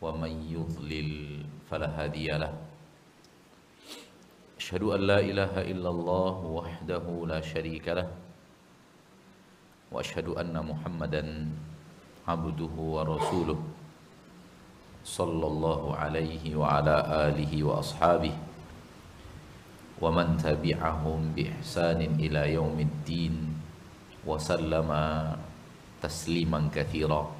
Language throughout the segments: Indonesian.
ومن يضلل فلا هادي له. أشهد أن لا إله إلا الله وحده لا شريك له. وأشهد أن محمدا عبده ورسوله صلى الله عليه وعلى آله وأصحابه ومن تبعهم بإحسان إلى يوم الدين وسلم تسليما كثيرا.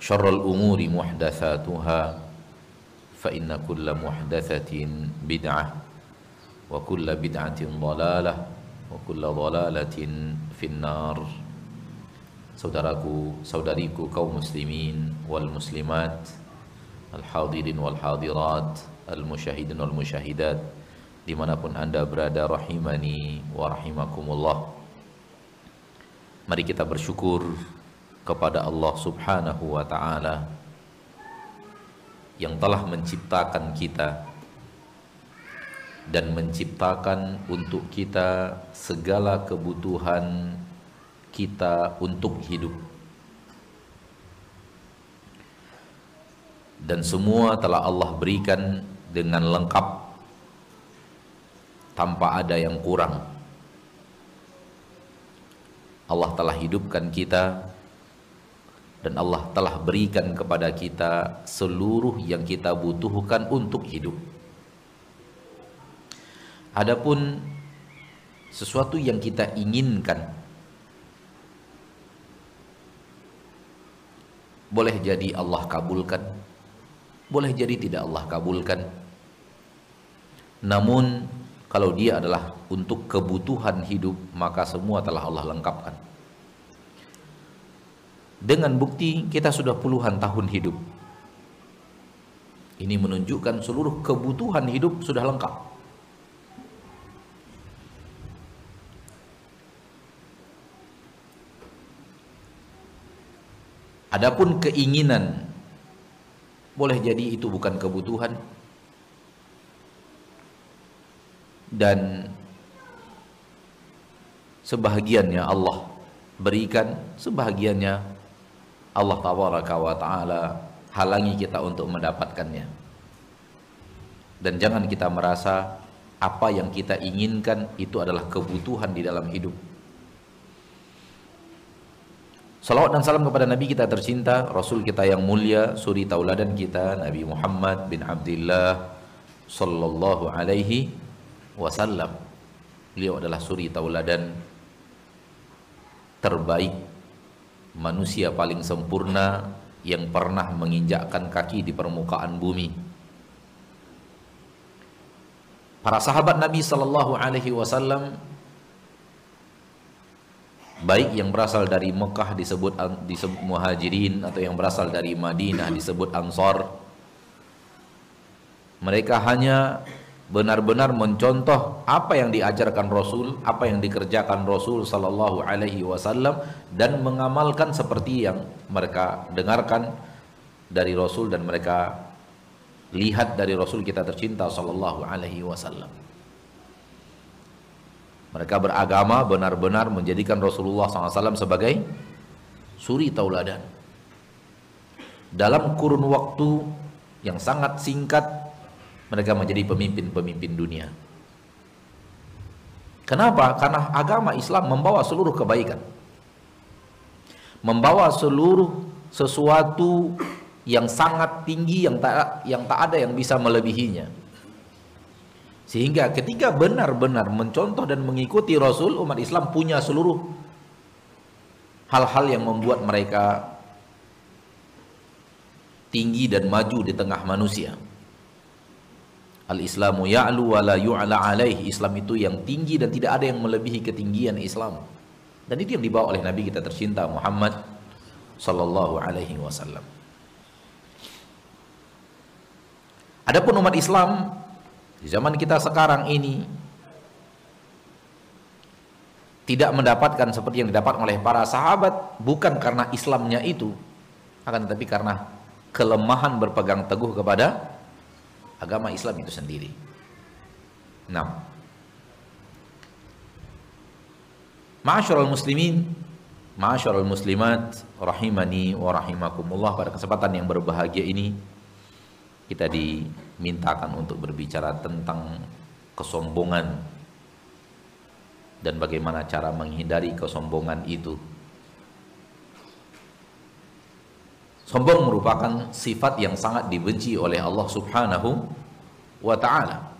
شر الأمور muhdatsatuha فإن كل kulla بدعة وكل بدعة ضلالة وكل ضلالة في النار. Saudaraku, saudariku kaum muslimin wal muslimat al hadirin wal hadirat al musyahidin wal musyahidat di mana pun anda berada rahimani wa rahimakumullah. Mari kita bersyukur kepada Allah subhanahu wa ta'ala yang telah menciptakan kita dan menciptakan untuk kita segala kebutuhan kita untuk hidup. Dan semua telah Allah berikan dengan lengkap tanpa ada yang kurang. Allah telah hidupkan kita dan Allah telah berikan kepada kita seluruh yang kita butuhkan untuk hidup. Adapun sesuatu yang kita inginkan boleh jadi Allah kabulkan boleh jadi tidak Allah kabulkan. Namun kalau dia adalah untuk kebutuhan hidup maka semua telah Allah lengkapkan dengan bukti kita sudah puluhan tahun hidup. Ini menunjukkan seluruh kebutuhan hidup sudah lengkap. Adapun keinginan boleh jadi itu bukan kebutuhan. Dan sebahagiannya Allah berikan, sebahagiannya Allah tabaraka wa taala halangi kita untuk mendapatkannya. Dan jangan kita merasa apa yang kita inginkan itu adalah kebutuhan di dalam hidup. Salawat dan salam kepada Nabi kita tercinta, Rasul kita yang mulia, suri tauladan kita, Nabi Muhammad bin Abdullah sallallahu alaihi wasallam. Beliau adalah suri tauladan terbaik manusia paling sempurna yang pernah menginjakkan kaki di permukaan bumi. Para sahabat Nabi sallallahu alaihi wasallam baik yang berasal dari Mekah disebut disebut muhajirin atau yang berasal dari Madinah disebut ansar mereka hanya benar-benar mencontoh apa yang diajarkan Rasul, apa yang dikerjakan Rasul sallallahu alaihi wasallam dan mengamalkan seperti yang mereka dengarkan dari Rasul dan mereka lihat dari Rasul kita tercinta sallallahu alaihi wasallam. Mereka beragama benar-benar menjadikan Rasulullah SAW sebagai suri tauladan. Dalam kurun waktu yang sangat singkat, mereka menjadi pemimpin-pemimpin dunia. Kenapa? Karena agama Islam membawa seluruh kebaikan. Membawa seluruh sesuatu yang sangat tinggi yang tak yang tak ada yang bisa melebihinya. Sehingga ketika benar-benar mencontoh dan mengikuti Rasul, umat Islam punya seluruh hal-hal yang membuat mereka tinggi dan maju di tengah manusia. Al-Islamu ya'lu wa la yu'la alaih. Islam itu yang tinggi dan tidak ada yang melebihi ketinggian Islam. Dan itu yang dibawa oleh Nabi kita tercinta Muhammad sallallahu alaihi wasallam. Adapun umat Islam di zaman kita sekarang ini tidak mendapatkan seperti yang didapat oleh para sahabat bukan karena Islamnya itu akan tetapi karena kelemahan berpegang teguh kepada agama Islam itu sendiri. 6. Ma'asyiral muslimin, ma'asyiral muslimat, rahimani wa rahimakumullah pada kesempatan yang berbahagia ini kita dimintakan untuk berbicara tentang kesombongan dan bagaimana cara menghindari kesombongan itu. Sombong merupakan sifat yang sangat dibenci oleh Allah Subhanahu wa taala.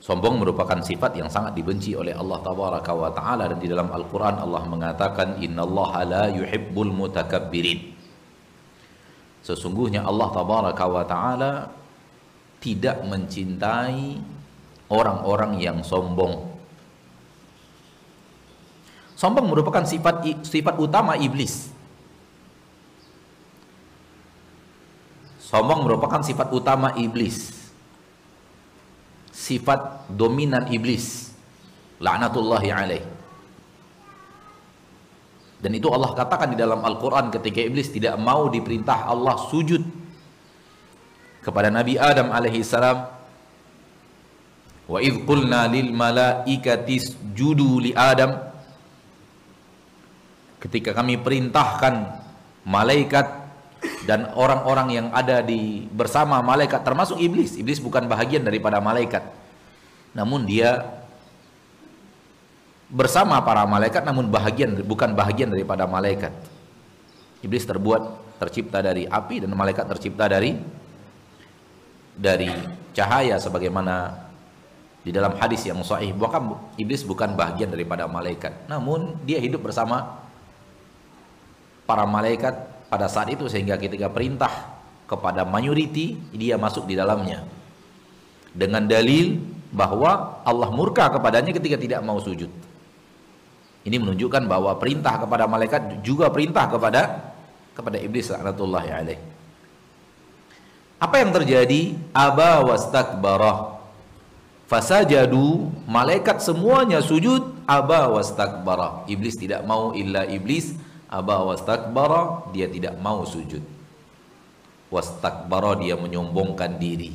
Sombong merupakan sifat yang sangat dibenci oleh Allah Tabaraka wa taala dan di dalam Al-Qur'an Allah mengatakan innallaha la yuhibbul mutakabbirin. Sesungguhnya Allah tabaraka wa taala tidak mencintai orang-orang yang sombong. Sombong merupakan sifat sifat utama iblis. Sombong merupakan sifat utama iblis. Sifat dominan iblis. Laknatullahi alaih. Dan itu Allah katakan di dalam Al-Quran ketika iblis tidak mau diperintah Allah sujud kepada Nabi Adam alaihi salam. Wa idh qulna lil malaikati judu li Adam ketika kami perintahkan malaikat dan orang-orang yang ada di bersama malaikat termasuk iblis. Iblis bukan bahagian daripada malaikat. Namun dia bersama para malaikat namun bahagian bukan bahagian daripada malaikat. Iblis terbuat tercipta dari api dan malaikat tercipta dari dari cahaya sebagaimana di dalam hadis yang sahih bahkan iblis bukan bahagian daripada malaikat namun dia hidup bersama para malaikat pada saat itu sehingga ketika perintah kepada mayoriti dia masuk di dalamnya dengan dalil bahwa Allah murka kepadanya ketika tidak mau sujud ini menunjukkan bahwa perintah kepada malaikat juga perintah kepada kepada iblis laknatullahi alaih. Apa yang terjadi? Aba wastakbarah. Fasajadu, malaikat semuanya sujud, aba wastakbarah. Iblis tidak mau illa iblis, aba wastakbarah, dia tidak mau sujud. Wastakbarah dia menyombongkan diri.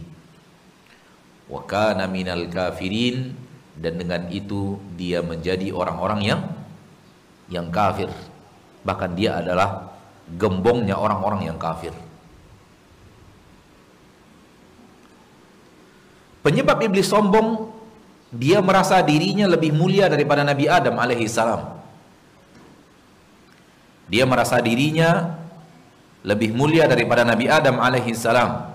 Wa kana minal kafirin dan dengan itu dia menjadi orang-orang yang yang kafir. Bahkan dia adalah gembongnya orang-orang yang kafir. Penyebab iblis sombong, dia merasa dirinya lebih mulia daripada Nabi Adam alaihi salam. Dia merasa dirinya lebih mulia daripada Nabi Adam alaihi salam.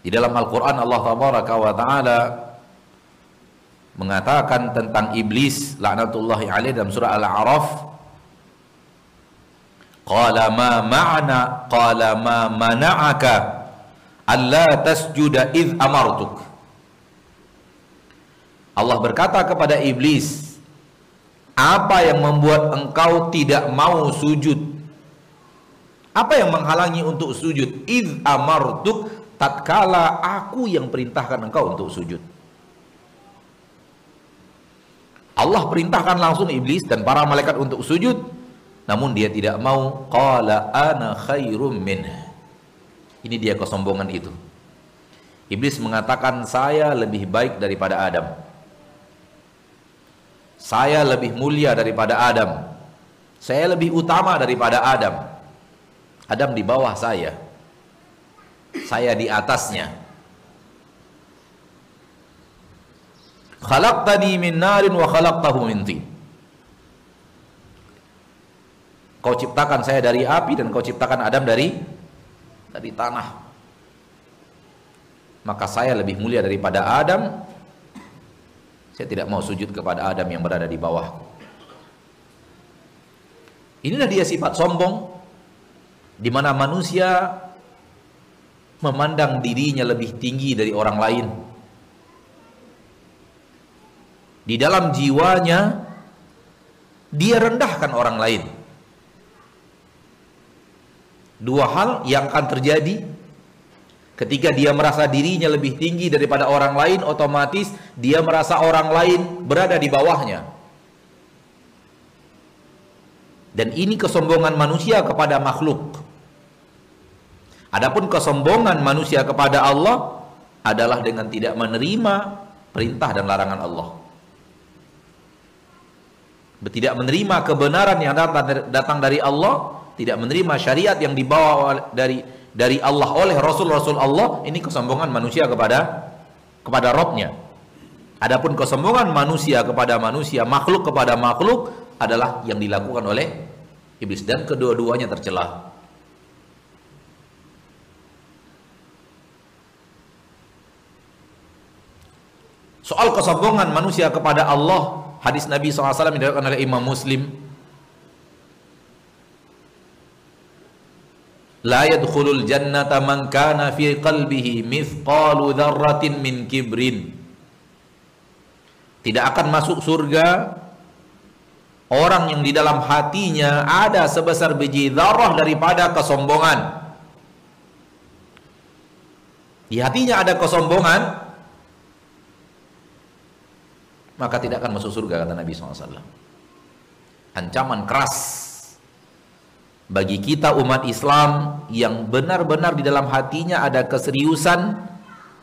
Di dalam Al-Quran Allah Tabaraka wa Ta'ala mengatakan tentang iblis laknatullahi alaih dalam surah Al-A'raf Qala ma ma'na qala ma mana'aka alla tasjuda id amartuk Allah berkata kepada iblis apa yang membuat engkau tidak mau sujud apa yang menghalangi untuk sujud id amartuk tatkala aku yang perintahkan engkau untuk sujud. Allah perintahkan langsung iblis dan para malaikat untuk sujud, namun dia tidak mau. Qala ana khairum min. Ini dia kesombongan itu. Iblis mengatakan saya lebih baik daripada Adam. Saya lebih mulia daripada Adam. Saya lebih utama daripada Adam. Adam di bawah saya. Saya di atasnya. Khalaqtani min narin wa khalaqtahu min tin. Kau ciptakan saya dari api dan kau ciptakan Adam dari dari tanah. Maka saya lebih mulia daripada Adam. Saya tidak mau sujud kepada Adam yang berada di bawahku. Inilah dia sifat sombong di mana manusia memandang dirinya lebih tinggi dari orang lain di dalam jiwanya dia rendahkan orang lain. Dua hal yang akan terjadi ketika dia merasa dirinya lebih tinggi daripada orang lain, otomatis dia merasa orang lain berada di bawahnya. Dan ini kesombongan manusia kepada makhluk. Adapun kesombongan manusia kepada Allah adalah dengan tidak menerima perintah dan larangan Allah tidak menerima kebenaran yang datang dari Allah, tidak menerima syariat yang dibawa dari dari Allah oleh Rasul-Rasul Allah, ini kesombongan manusia kepada kepada Robnya. Adapun kesombongan manusia kepada manusia, makhluk kepada makhluk adalah yang dilakukan oleh iblis dan kedua-duanya tercela. Soal kesombongan manusia kepada Allah hadis Nabi SAW yang oleh Imam Muslim La yadkhulul jannata man kana fi qalbihi mithqalu dzarratin min kibrin Tidak akan masuk surga orang yang di dalam hatinya ada sebesar biji zarah daripada kesombongan. Di hatinya ada kesombongan maka tidak akan masuk surga kata Nabi SAW. Ancaman keras bagi kita umat Islam yang benar-benar di dalam hatinya ada keseriusan,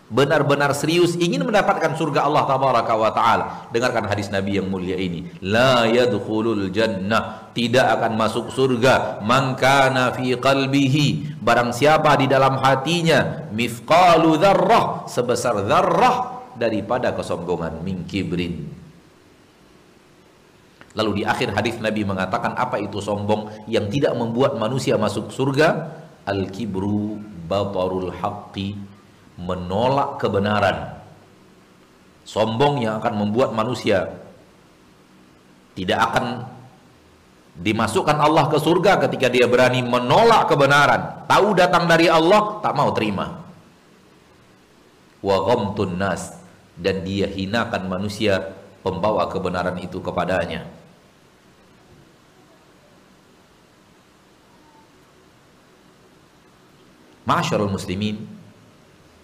benar-benar serius ingin mendapatkan surga Allah tabaraka wa taala. Dengarkan hadis Nabi yang mulia ini. La yadkhulul jannah, tidak akan masuk surga man kana fi qalbihi, barang siapa di dalam hatinya mithqalu dzarrah, sebesar dzarrah daripada kesombongan min kibrin. Lalu di akhir hadis Nabi mengatakan apa itu sombong yang tidak membuat manusia masuk surga? Al-kibru batarul haqqi menolak kebenaran. Sombong yang akan membuat manusia tidak akan dimasukkan Allah ke surga ketika dia berani menolak kebenaran. Tahu datang dari Allah, tak mau terima. Wa ghamtun nas dan dia hinakan manusia pembawa kebenaran itu kepadanya. Masyarul muslimin,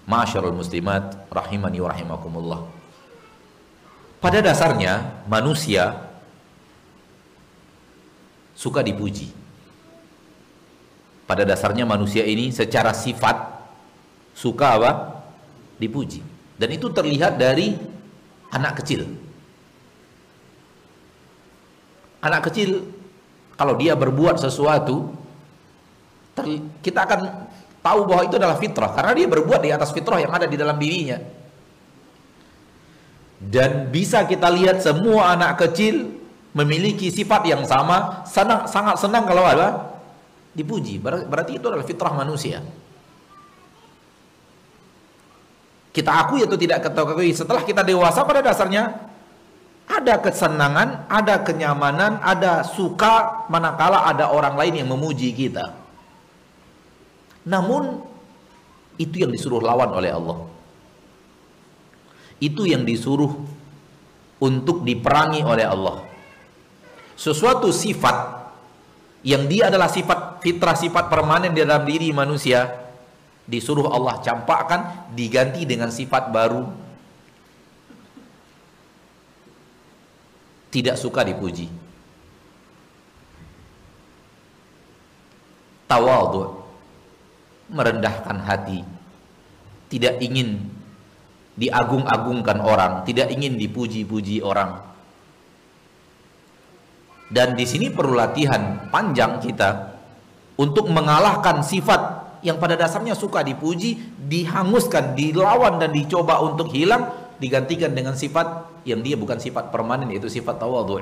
masyarul muslimat, rahimani wa rahimakumullah. Pada dasarnya manusia suka dipuji. Pada dasarnya manusia ini secara sifat suka apa? Dipuji. Dan itu terlihat dari anak kecil. Anak kecil kalau dia berbuat sesuatu kita akan tahu bahwa itu adalah fitrah karena dia berbuat di atas fitrah yang ada di dalam dirinya. Dan bisa kita lihat semua anak kecil memiliki sifat yang sama, senang, sangat senang kalau apa? Dipuji. Berarti itu adalah fitrah manusia kita akui atau tidak ketahui setelah kita dewasa pada dasarnya ada kesenangan, ada kenyamanan, ada suka manakala ada orang lain yang memuji kita. Namun itu yang disuruh lawan oleh Allah. Itu yang disuruh untuk diperangi oleh Allah. Sesuatu sifat yang dia adalah sifat fitrah sifat permanen di dalam diri manusia disuruh Allah campakkan diganti dengan sifat baru tidak suka dipuji. Tawadhu, merendahkan hati, tidak ingin diagung-agungkan orang, tidak ingin dipuji-puji orang. Dan di sini perlu latihan panjang kita untuk mengalahkan sifat yang pada dasarnya suka dipuji, dihanguskan, dilawan dan dicoba untuk hilang, digantikan dengan sifat yang dia bukan sifat permanen yaitu sifat tawadhu.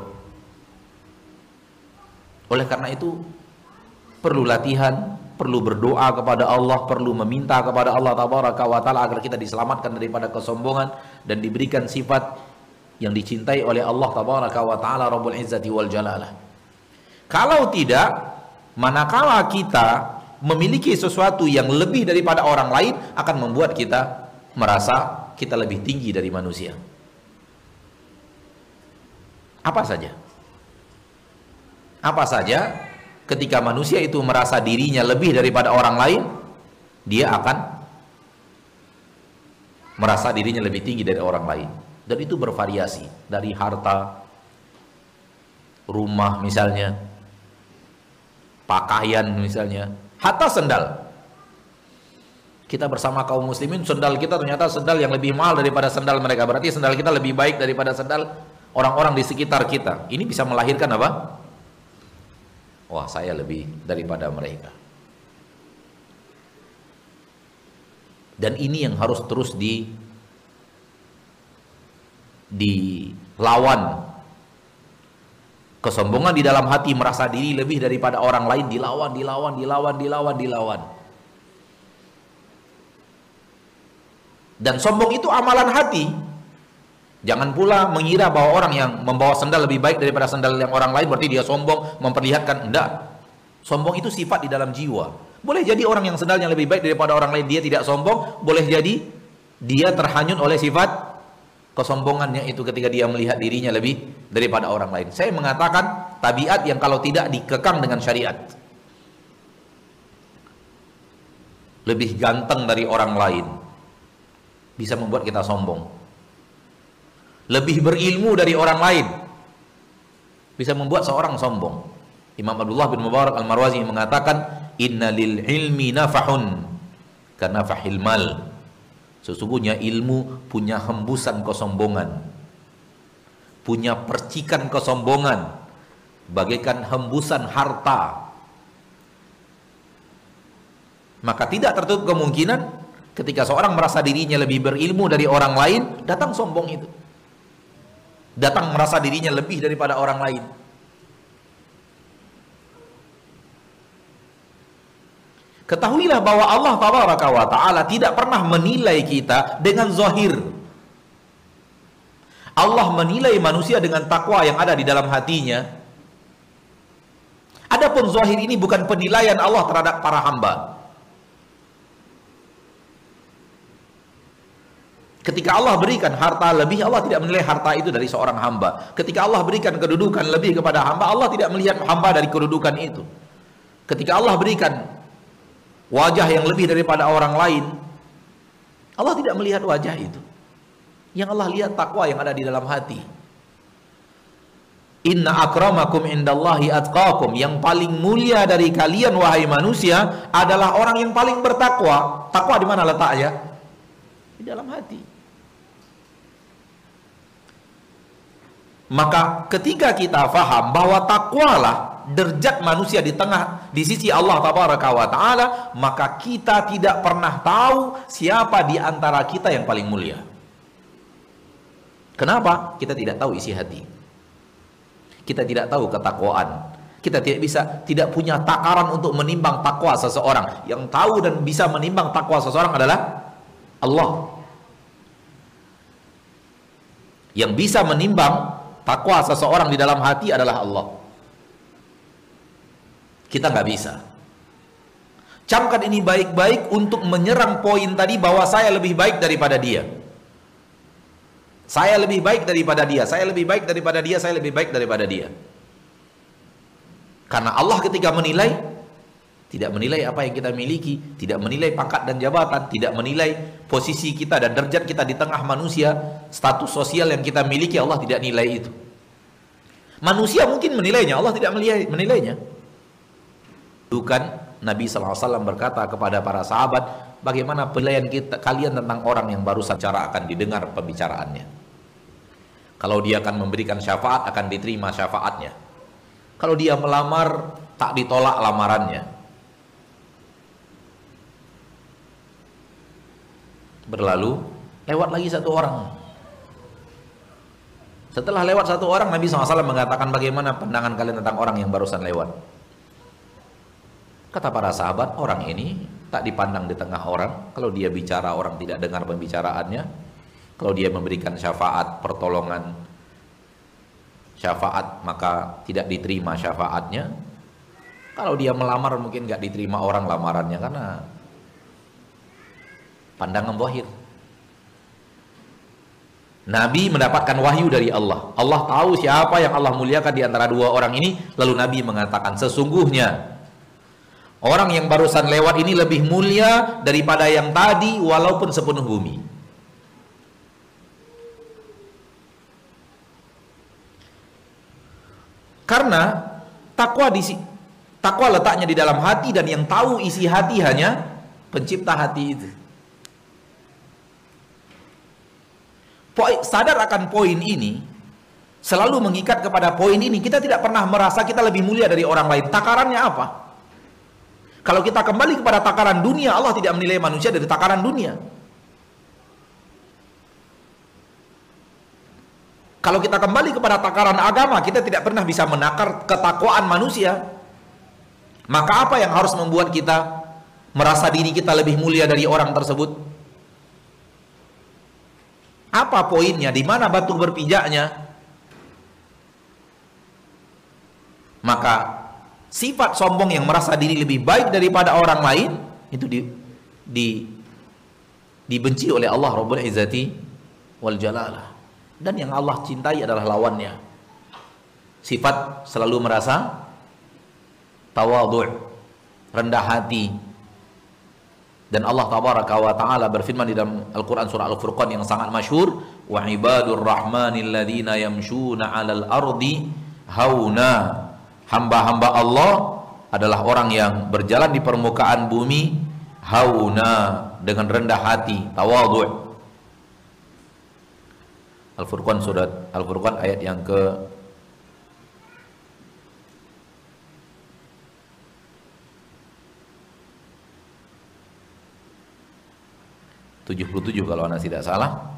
Oleh karena itu perlu latihan, perlu berdoa kepada Allah, perlu meminta kepada Allah tabaraka wa taala agar kita diselamatkan daripada kesombongan dan diberikan sifat yang dicintai oleh Allah tabaraka wa taala Rabbul Izzati wal Jalalah. Kalau tidak, manakala kita memiliki sesuatu yang lebih daripada orang lain akan membuat kita merasa kita lebih tinggi dari manusia. Apa saja? Apa saja ketika manusia itu merasa dirinya lebih daripada orang lain, dia akan merasa dirinya lebih tinggi dari orang lain. Dan itu bervariasi dari harta, rumah misalnya, pakaian misalnya, hatta sendal. Kita bersama kaum muslimin, sendal kita ternyata sendal yang lebih mahal daripada sendal mereka. Berarti sendal kita lebih baik daripada sendal orang-orang di sekitar kita. Ini bisa melahirkan apa? Wah, saya lebih daripada mereka. Dan ini yang harus terus di dilawan Kesombongan di dalam hati merasa diri lebih daripada orang lain dilawan, dilawan, dilawan, dilawan, dilawan. Dan sombong itu amalan hati. Jangan pula mengira bahwa orang yang membawa sendal lebih baik daripada sendal yang orang lain berarti dia sombong, memperlihatkan enggak. Sombong itu sifat di dalam jiwa. Boleh jadi orang yang sendalnya lebih baik daripada orang lain dia tidak sombong, boleh jadi dia terhanyut oleh sifat kesombongannya itu ketika dia melihat dirinya lebih daripada orang lain. Saya mengatakan tabiat yang kalau tidak dikekang dengan syariat. Lebih ganteng dari orang lain bisa membuat kita sombong. Lebih berilmu dari orang lain bisa membuat seorang sombong. Imam Abdullah bin Mubarak Al-Marwazi mengatakan innalil ilmi nafahun karena fahil mal Sesungguhnya ilmu punya hembusan kesombongan. Punya percikan kesombongan. Bagaikan hembusan harta. Maka tidak tertutup kemungkinan ketika seorang merasa dirinya lebih berilmu dari orang lain, datang sombong itu. Datang merasa dirinya lebih daripada orang lain. Ketahuilah bahwa Allah tabaraka wa taala tidak pernah menilai kita dengan zahir. Allah menilai manusia dengan takwa yang ada di dalam hatinya. Adapun zahir ini bukan penilaian Allah terhadap para hamba. Ketika Allah berikan harta lebih, Allah tidak menilai harta itu dari seorang hamba. Ketika Allah berikan kedudukan lebih kepada hamba, Allah tidak melihat hamba dari kedudukan itu. Ketika Allah berikan wajah yang lebih daripada orang lain Allah tidak melihat wajah itu yang Allah lihat takwa yang ada di dalam hati Inna akramakum indallahi atqakum Yang paling mulia dari kalian wahai manusia adalah orang yang paling bertakwa. Takwa di mana letaknya? Di dalam hati. Maka ketika kita faham bahwa takwalah derjat manusia di tengah di sisi Allah tabaraka wa taala maka kita tidak pernah tahu siapa di antara kita yang paling mulia. Kenapa? Kita tidak tahu isi hati. Kita tidak tahu ketakwaan. Kita tidak bisa tidak punya takaran untuk menimbang takwa seseorang. Yang tahu dan bisa menimbang takwa seseorang adalah Allah. Yang bisa menimbang takwa seseorang di dalam hati adalah Allah kita nggak bisa. Camkan ini baik-baik untuk menyerang poin tadi bahwa saya lebih baik daripada dia. Saya lebih baik daripada dia, saya lebih baik daripada dia, saya lebih baik daripada dia. Karena Allah ketika menilai tidak menilai apa yang kita miliki, tidak menilai pangkat dan jabatan, tidak menilai posisi kita dan derajat kita di tengah manusia, status sosial yang kita miliki Allah tidak nilai itu. Manusia mungkin menilainya, Allah tidak menilainya. Bukan Nabi SAW berkata kepada para sahabat, bagaimana penilaian kita, kalian tentang orang yang baru saja akan didengar pembicaraannya. Kalau dia akan memberikan syafaat, akan diterima syafaatnya. Kalau dia melamar, tak ditolak lamarannya. Berlalu, lewat lagi satu orang. Setelah lewat satu orang, Nabi SAW mengatakan bagaimana pandangan kalian tentang orang yang barusan lewat. Kata para sahabat, orang ini tak dipandang di tengah orang. Kalau dia bicara, orang tidak dengar pembicaraannya. Kalau dia memberikan syafaat, pertolongan, syafaat, maka tidak diterima syafaatnya. Kalau dia melamar, mungkin nggak diterima orang lamarannya karena pandangan bohir. Nabi mendapatkan wahyu dari Allah. Allah tahu siapa yang Allah muliakan di antara dua orang ini. Lalu Nabi mengatakan, sesungguhnya Orang yang barusan lewat ini lebih mulia daripada yang tadi walaupun sepenuh bumi. Karena takwa di takwa letaknya di dalam hati dan yang tahu isi hati hanya pencipta hati itu. Sadar akan poin ini selalu mengikat kepada poin ini kita tidak pernah merasa kita lebih mulia dari orang lain. Takarannya apa? Kalau kita kembali kepada takaran dunia, Allah tidak menilai manusia dari takaran dunia. Kalau kita kembali kepada takaran agama, kita tidak pernah bisa menakar ketakwaan manusia. Maka apa yang harus membuat kita merasa diri kita lebih mulia dari orang tersebut? Apa poinnya? Di mana batu berpijaknya? Maka sifat sombong yang merasa diri lebih baik daripada orang lain itu di, di dibenci oleh Allah Rabbul Izzati wal Jalalah dan yang Allah cintai adalah lawannya sifat selalu merasa tawadhu' rendah hati dan Allah tabaraka wa taala berfirman di dalam Al-Qur'an surah Al-Furqan yang sangat masyhur wa ibadur rahmanil ladzina yamshuna 'alal ardi hauna hamba-hamba Allah adalah orang yang berjalan di permukaan bumi hauna dengan rendah hati, tawadhu. Al-Furqan surat Al-Furqan ayat yang ke tujuh puluh tujuh kalau anda tidak salah.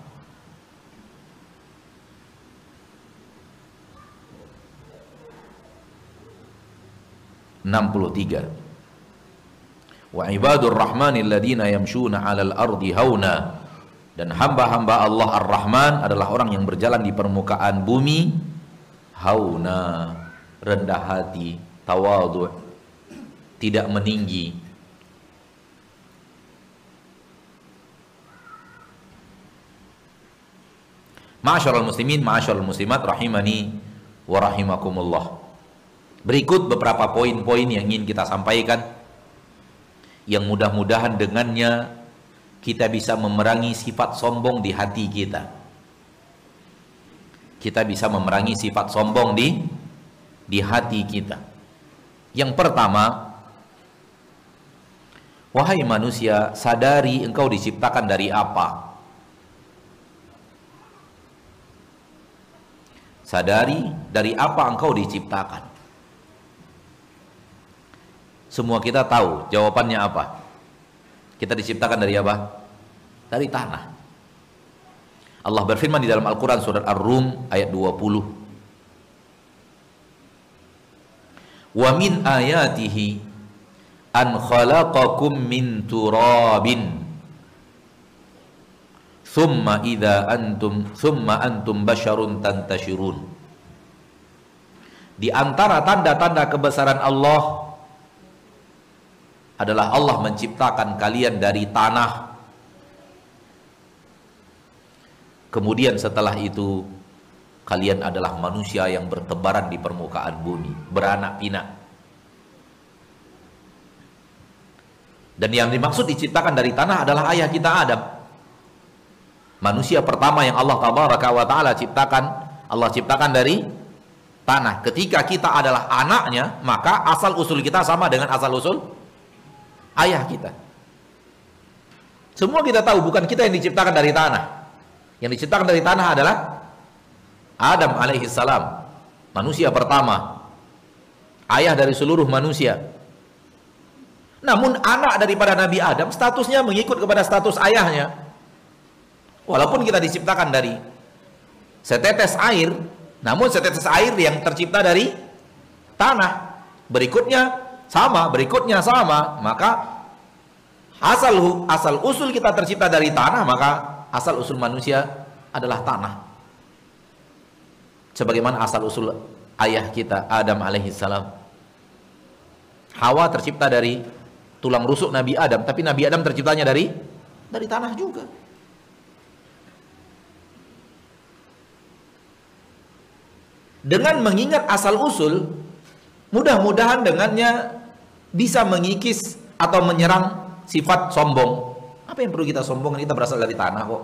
63 Wa ibadur rahmanil ladina yamshuna 'alal ardi hauna. Dan hamba-hamba Allah Ar-Rahman adalah orang yang berjalan di permukaan bumi hauna. Rendah hati tawadhu tidak meninggi Ma'asyiral muslimin, ma'asyiral muslimat rahimani wa rahimakumullah. Berikut beberapa poin-poin yang ingin kita sampaikan yang mudah-mudahan dengannya kita bisa memerangi sifat sombong di hati kita. Kita bisa memerangi sifat sombong di di hati kita. Yang pertama, wahai manusia, sadari engkau diciptakan dari apa? Sadari dari apa engkau diciptakan. Semua kita tahu jawabannya apa. Kita diciptakan dari apa? Dari tanah. Allah berfirman di dalam Al-Quran surat Ar-Rum ayat 20. Wa min ayatihi an khalaqakum min turabin thumma idza antum thumma antum basharun tantashirun. Di antara tanda-tanda kebesaran Allah adalah Allah menciptakan kalian dari tanah. Kemudian setelah itu kalian adalah manusia yang bertebaran di permukaan bumi beranak pinak. Dan yang dimaksud diciptakan dari tanah adalah ayah kita Adam manusia pertama yang Allah tabaraka wa taala ciptakan Allah ciptakan dari tanah. Ketika kita adalah anaknya, maka asal usul kita sama dengan asal usul ayah kita. Semua kita tahu bukan kita yang diciptakan dari tanah. Yang diciptakan dari tanah adalah Adam alaihi salam, manusia pertama. Ayah dari seluruh manusia. Namun anak daripada Nabi Adam statusnya mengikut kepada status ayahnya. Walaupun kita diciptakan dari setetes air, namun setetes air yang tercipta dari tanah. Berikutnya sama, berikutnya sama, maka asal asal usul kita tercipta dari tanah, maka asal usul manusia adalah tanah. Sebagaimana asal usul ayah kita Adam alaihissalam. Hawa tercipta dari tulang rusuk Nabi Adam, tapi Nabi Adam terciptanya dari dari tanah juga. Dengan mengingat asal usul, mudah-mudahan dengannya bisa mengikis atau menyerang sifat sombong. Apa yang perlu kita sombongkan? Kita berasal dari tanah kok.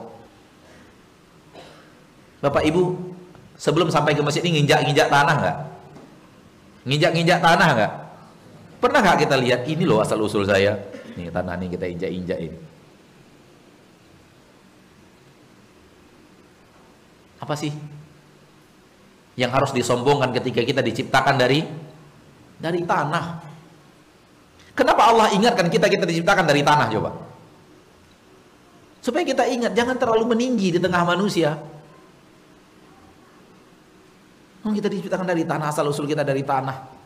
Bapak Ibu, sebelum sampai ke masjid ini nginjak-nginjak tanah nggak? Nginjak-nginjak tanah nggak? Pernah nggak kita lihat ini loh asal usul saya? Nih tanah ini kita injak-injak ini. Apa sih yang harus disombongkan ketika kita diciptakan dari dari tanah. Kenapa Allah ingatkan kita kita diciptakan dari tanah coba? Supaya kita ingat jangan terlalu meninggi di tengah manusia. Oh, kita diciptakan dari tanah asal usul kita dari tanah.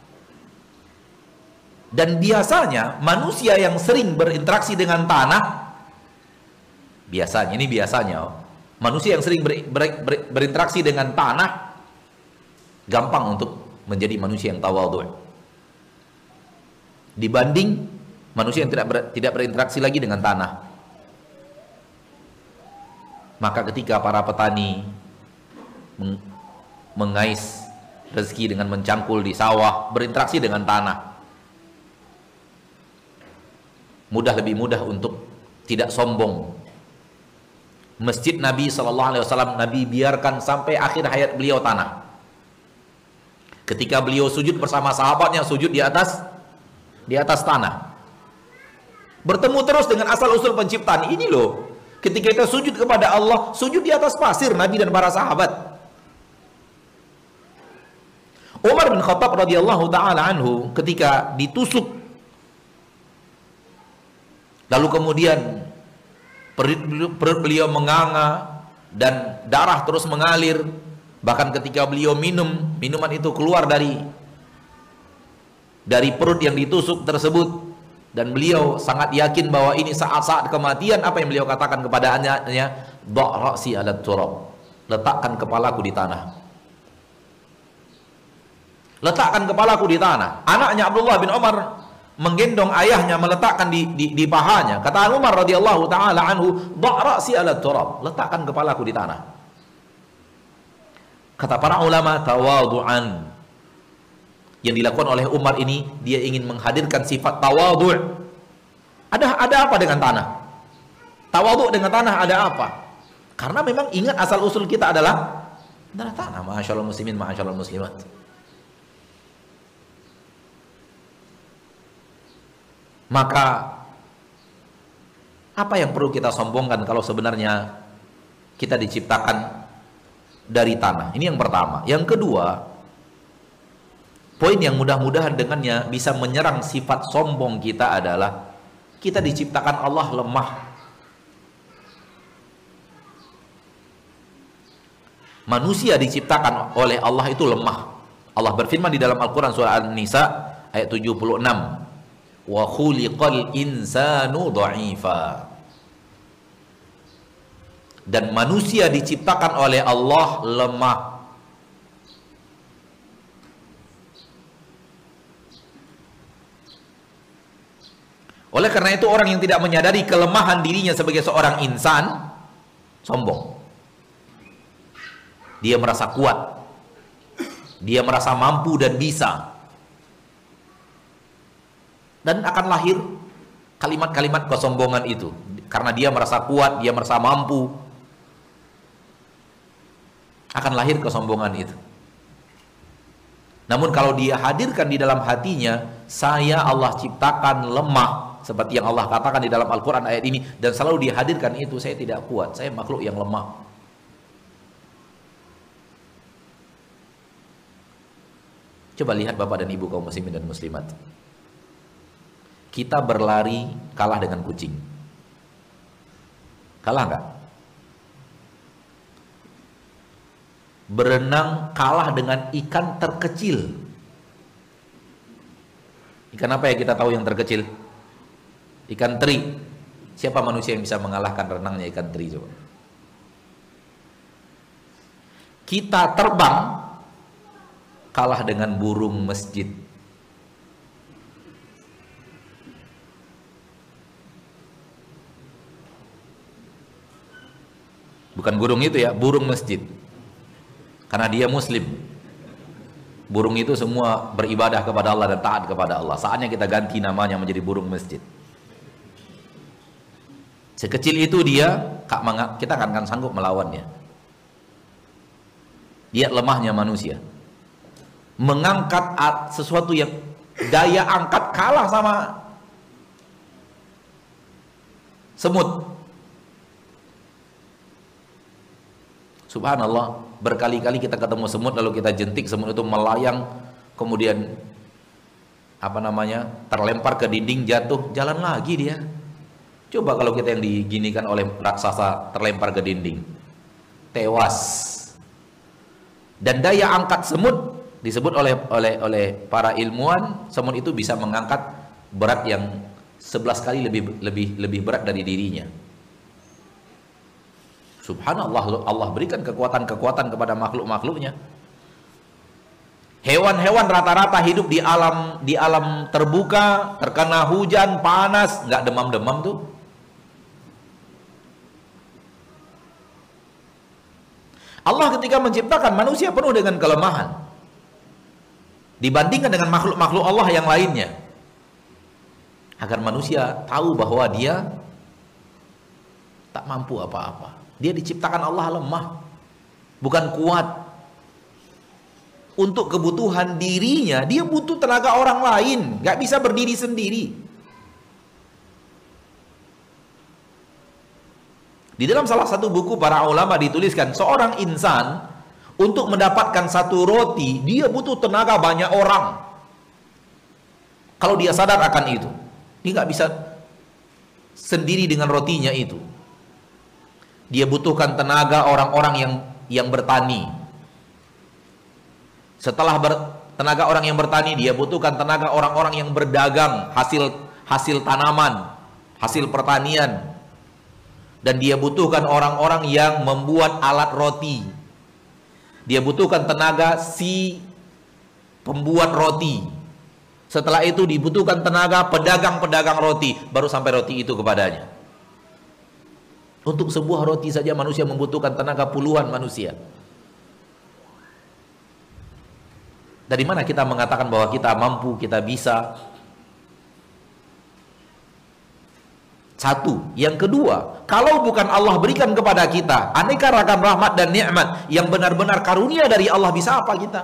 Dan biasanya manusia yang sering berinteraksi dengan tanah biasanya ini biasanya oh, manusia yang sering ber, ber, ber, berinteraksi dengan tanah gampang untuk menjadi manusia yang tawadhu. Dibanding manusia yang tidak ber, tidak berinteraksi lagi dengan tanah. Maka ketika para petani meng, mengais rezeki dengan mencangkul di sawah berinteraksi dengan tanah mudah lebih mudah untuk tidak sombong. Masjid Nabi Shallallahu Alaihi Wasallam Nabi biarkan sampai akhir hayat beliau tanah Ketika beliau sujud bersama sahabatnya sujud di atas di atas tanah. Bertemu terus dengan asal usul penciptaan ini loh. Ketika kita sujud kepada Allah, sujud di atas pasir Nabi dan para sahabat. Umar bin Khattab radhiyallahu taala anhu ketika ditusuk lalu kemudian perut beliau menganga dan darah terus mengalir Bahkan ketika beliau minum, minuman itu keluar dari dari perut yang ditusuk tersebut. Dan beliau sangat yakin bahwa ini saat-saat kematian apa yang beliau katakan kepada anaknya ra'si 'ala turab. Letakkan kepalaku di tanah. Letakkan kepalaku di tanah. Anaknya Abdullah bin Umar menggendong ayahnya meletakkan di, di, di pahanya. Kata Umar radhiyallahu taala anhu ra'si 'ala turab. Letakkan kepalaku di tanah Kata para ulama tawadu'an. Yang dilakukan oleh Umar ini dia ingin menghadirkan sifat tawadhu'. Ada ada apa dengan tanah? Tawadhu' dengan tanah ada apa? Karena memang ingat asal usul kita adalah adalah tanah. Masyaallah muslimin, masyaallah muslimat. Maka apa yang perlu kita sombongkan kalau sebenarnya kita diciptakan dari tanah. Ini yang pertama. Yang kedua, poin yang mudah-mudahan dengannya bisa menyerang sifat sombong kita adalah kita diciptakan Allah lemah. Manusia diciptakan oleh Allah itu lemah. Allah berfirman di dalam Al-Qur'an surah An-Nisa ayat 76. Wa khuliqal insanu dha'ifa dan manusia diciptakan oleh Allah lemah. Oleh karena itu orang yang tidak menyadari kelemahan dirinya sebagai seorang insan sombong. Dia merasa kuat. Dia merasa mampu dan bisa. Dan akan lahir kalimat-kalimat kesombongan itu karena dia merasa kuat, dia merasa mampu, akan lahir kesombongan itu. Namun kalau dia hadirkan di dalam hatinya, saya Allah ciptakan lemah seperti yang Allah katakan di dalam Al-Qur'an ayat ini dan selalu dihadirkan itu saya tidak kuat, saya makhluk yang lemah. Coba lihat Bapak dan Ibu kaum muslimin dan muslimat. Kita berlari kalah dengan kucing. Kalah nggak? Berenang kalah dengan ikan terkecil. Ikan apa ya kita tahu yang terkecil? Ikan teri. Siapa manusia yang bisa mengalahkan renangnya ikan teri coba? Kita terbang kalah dengan burung masjid. Bukan burung itu ya, burung masjid. Karena dia muslim. Burung itu semua beribadah kepada Allah dan taat kepada Allah. Saatnya kita ganti namanya menjadi burung masjid. Sekecil itu dia, kita akan sanggup melawannya. Dia lemahnya manusia mengangkat sesuatu yang daya angkat kalah sama semut. Subhanallah, berkali-kali kita ketemu semut lalu kita jentik semut itu melayang kemudian apa namanya? terlempar ke dinding jatuh, jalan lagi dia. Coba kalau kita yang diginikan oleh raksasa terlempar ke dinding. Tewas. Dan daya angkat semut disebut oleh oleh oleh para ilmuwan semut itu bisa mengangkat berat yang 11 kali lebih lebih lebih berat dari dirinya. Subhanallah Allah berikan kekuatan-kekuatan kepada makhluk-makhluknya. Hewan-hewan rata-rata hidup di alam di alam terbuka, terkena hujan, panas, nggak demam-demam tuh. Allah ketika menciptakan manusia penuh dengan kelemahan dibandingkan dengan makhluk-makhluk Allah yang lainnya agar manusia tahu bahwa dia tak mampu apa-apa dia diciptakan Allah lemah bukan kuat untuk kebutuhan dirinya dia butuh tenaga orang lain gak bisa berdiri sendiri di dalam salah satu buku para ulama dituliskan seorang insan untuk mendapatkan satu roti, dia butuh tenaga banyak orang. Kalau dia sadar akan itu, dia nggak bisa sendiri dengan rotinya itu. Dia butuhkan tenaga orang-orang yang yang bertani. Setelah ber, tenaga orang yang bertani, dia butuhkan tenaga orang-orang yang berdagang hasil hasil tanaman, hasil pertanian. Dan dia butuhkan orang-orang yang membuat alat roti dia butuhkan tenaga si pembuat roti. Setelah itu dibutuhkan tenaga pedagang-pedagang roti, baru sampai roti itu kepadanya. Untuk sebuah roti saja manusia membutuhkan tenaga puluhan manusia. Dari mana kita mengatakan bahwa kita mampu, kita bisa? Satu. Yang kedua, kalau bukan Allah berikan kepada kita aneka ragam rahmat dan nikmat yang benar-benar karunia dari Allah bisa apa kita?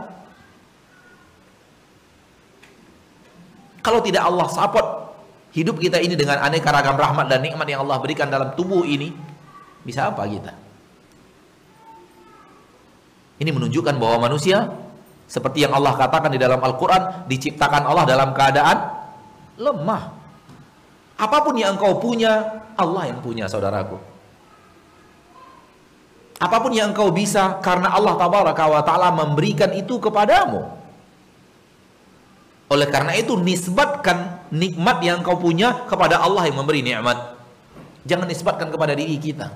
Kalau tidak Allah support hidup kita ini dengan aneka ragam rahmat dan nikmat yang Allah berikan dalam tubuh ini, bisa apa kita? Ini menunjukkan bahwa manusia seperti yang Allah katakan di dalam Al-Quran diciptakan Allah dalam keadaan lemah Apa pun yang engkau punya, Allah yang punya saudaraku. Apa pun yang engkau bisa karena Allah tabaraka wa taala memberikan itu kepadamu. Oleh karena itu nisbatkan nikmat yang engkau punya kepada Allah yang memberi nikmat. Jangan nisbatkan kepada diri kita.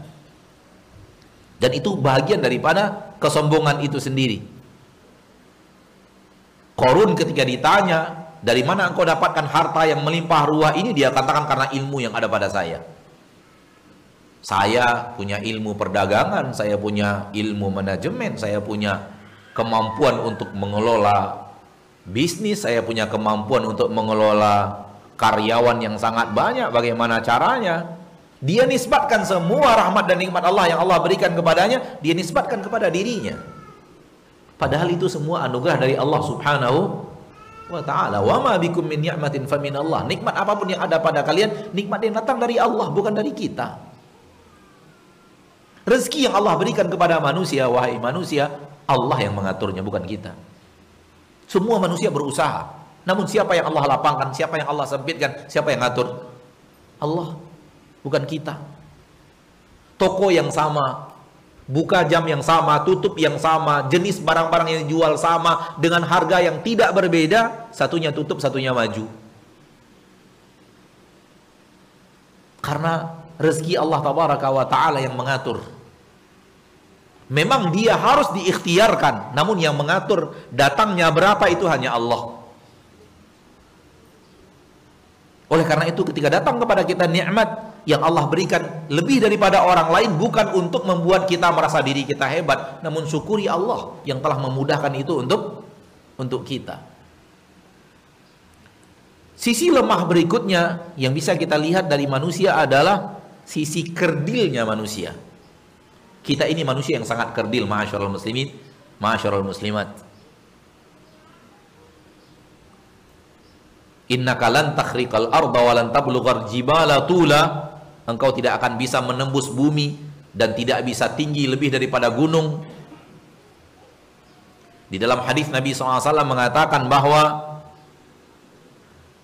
Dan itu bagian daripada kesombongan itu sendiri. Korun ketika ditanya dari mana engkau dapatkan harta yang melimpah ruah ini? Dia katakan karena ilmu yang ada pada saya. Saya punya ilmu perdagangan, saya punya ilmu manajemen, saya punya kemampuan untuk mengelola bisnis, saya punya kemampuan untuk mengelola karyawan yang sangat banyak. Bagaimana caranya? Dia nisbatkan semua rahmat dan nikmat Allah yang Allah berikan kepadanya, dia nisbatkan kepada dirinya. Padahal itu semua anugerah dari Allah Subhanahu wa taala. Wa ma bikum min ni'matin famin Allah. Nikmat apa pun yang ada pada kalian, nikmat yang datang dari Allah, bukan dari kita. Rezeki yang Allah berikan kepada manusia, wahai manusia, Allah yang mengaturnya, bukan kita. Semua manusia berusaha. Namun siapa yang Allah lapangkan, siapa yang Allah sempitkan, siapa yang ngatur? Allah, bukan kita. Toko yang sama, buka jam yang sama, tutup yang sama, jenis barang-barang yang dijual sama dengan harga yang tidak berbeda, satunya tutup, satunya maju. Karena rezeki Allah tabaraka wa taala yang mengatur. Memang dia harus diikhtiarkan, namun yang mengatur datangnya berapa itu hanya Allah. Oleh karena itu ketika datang kepada kita nikmat yang Allah berikan lebih daripada orang lain bukan untuk membuat kita merasa diri kita hebat, namun syukuri Allah yang telah memudahkan itu untuk untuk kita. Sisi lemah berikutnya yang bisa kita lihat dari manusia adalah sisi kerdilnya manusia. Kita ini manusia yang sangat kerdil, masyaallah muslimin, masyaallah muslimat. innaka lan takhriqal arda wa lan tablughal jibala tula. Engkau tidak akan bisa menembus bumi dan tidak bisa tinggi lebih daripada gunung. Di dalam hadis Nabi SAW mengatakan bahwa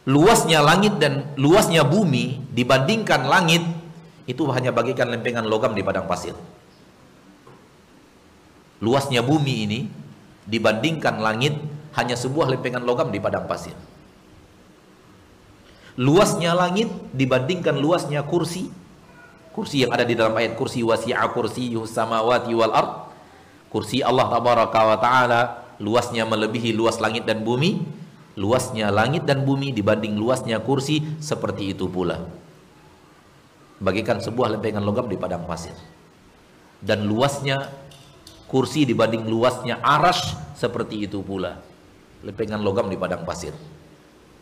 luasnya langit dan luasnya bumi dibandingkan langit itu hanya bagikan lempengan logam di padang pasir luasnya bumi ini dibandingkan langit hanya sebuah lempengan logam di padang pasir. Luasnya langit dibandingkan luasnya kursi kursi yang ada di dalam ayat kursi wasi'a kursi samawati wal ard. Kursi Allah tabaraka wa taala luasnya melebihi luas langit dan bumi. Luasnya langit dan bumi dibanding luasnya kursi seperti itu pula. Bagikan sebuah lempengan logam di padang pasir. Dan luasnya kursi dibanding luasnya arash seperti itu pula lempengan logam di padang pasir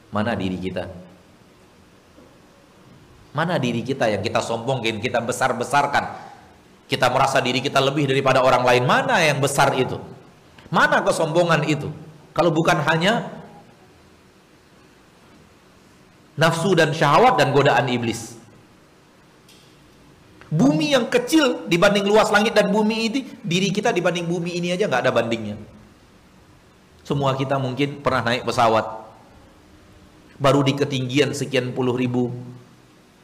mana diri kita Mana diri kita yang kita sombongin, kita besar-besarkan. Kita merasa diri kita lebih daripada orang lain. Mana yang besar itu? Mana kesombongan itu? Kalau bukan hanya nafsu dan syahwat dan godaan iblis. Bumi yang kecil dibanding luas langit dan bumi ini, diri kita dibanding bumi ini aja nggak ada bandingnya. Semua kita mungkin pernah naik pesawat, baru di ketinggian sekian puluh ribu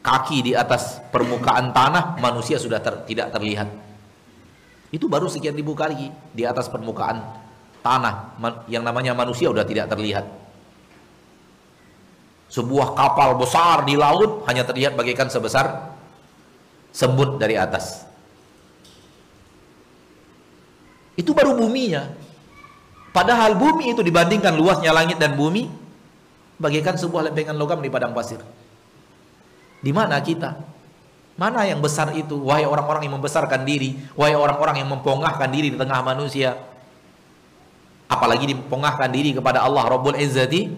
kaki di atas permukaan tanah manusia sudah ter, tidak terlihat itu baru sekian ribu kali di atas permukaan tanah yang namanya manusia sudah tidak terlihat sebuah kapal besar di laut hanya terlihat bagaikan sebesar semut dari atas itu baru buminya padahal bumi itu dibandingkan luasnya langit dan bumi bagaikan sebuah lempengan logam di padang pasir di mana kita? Mana yang besar itu? Wahai orang-orang yang membesarkan diri, wahai orang-orang yang mempongahkan diri di tengah manusia. Apalagi dipongahkan diri kepada Allah Rabbul Izzati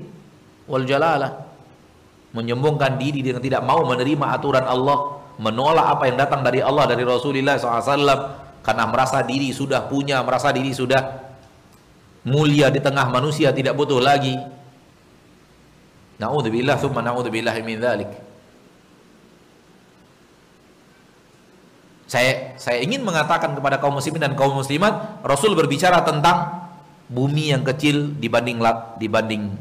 wal Jalalah. Menyombongkan diri dengan tidak mau menerima aturan Allah, menolak apa yang datang dari Allah dari Rasulullah SAW karena merasa diri sudah punya, merasa diri sudah mulia di tengah manusia tidak butuh lagi. Nauzubillah, summa naudzubillah min dzalik. Saya saya ingin mengatakan kepada kaum muslimin dan kaum muslimat, Rasul berbicara tentang bumi yang kecil dibanding dibanding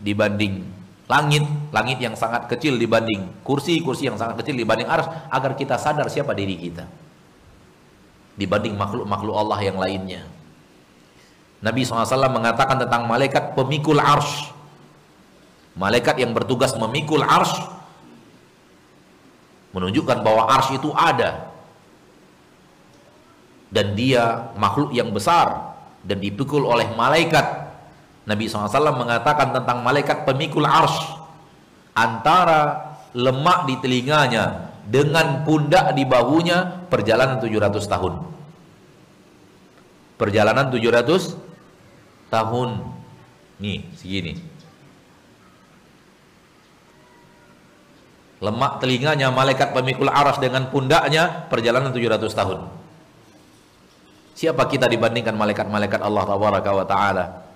dibanding langit, langit yang sangat kecil dibanding kursi, kursi yang sangat kecil dibanding ars agar kita sadar siapa diri kita. Dibanding makhluk-makhluk Allah yang lainnya. Nabi SAW mengatakan tentang malaikat pemikul ars. Malaikat yang bertugas memikul ars menunjukkan bahwa ars itu ada dan dia makhluk yang besar dan dipikul oleh malaikat. Nabi SAW mengatakan tentang malaikat pemikul arsh antara lemak di telinganya dengan pundak di bahunya perjalanan 700 tahun. Perjalanan 700 tahun. Nih, segini. Lemak telinganya malaikat pemikul aras dengan pundaknya perjalanan 700 tahun. Siapa kita dibandingkan malaikat-malaikat Allah tabaraka wa taala?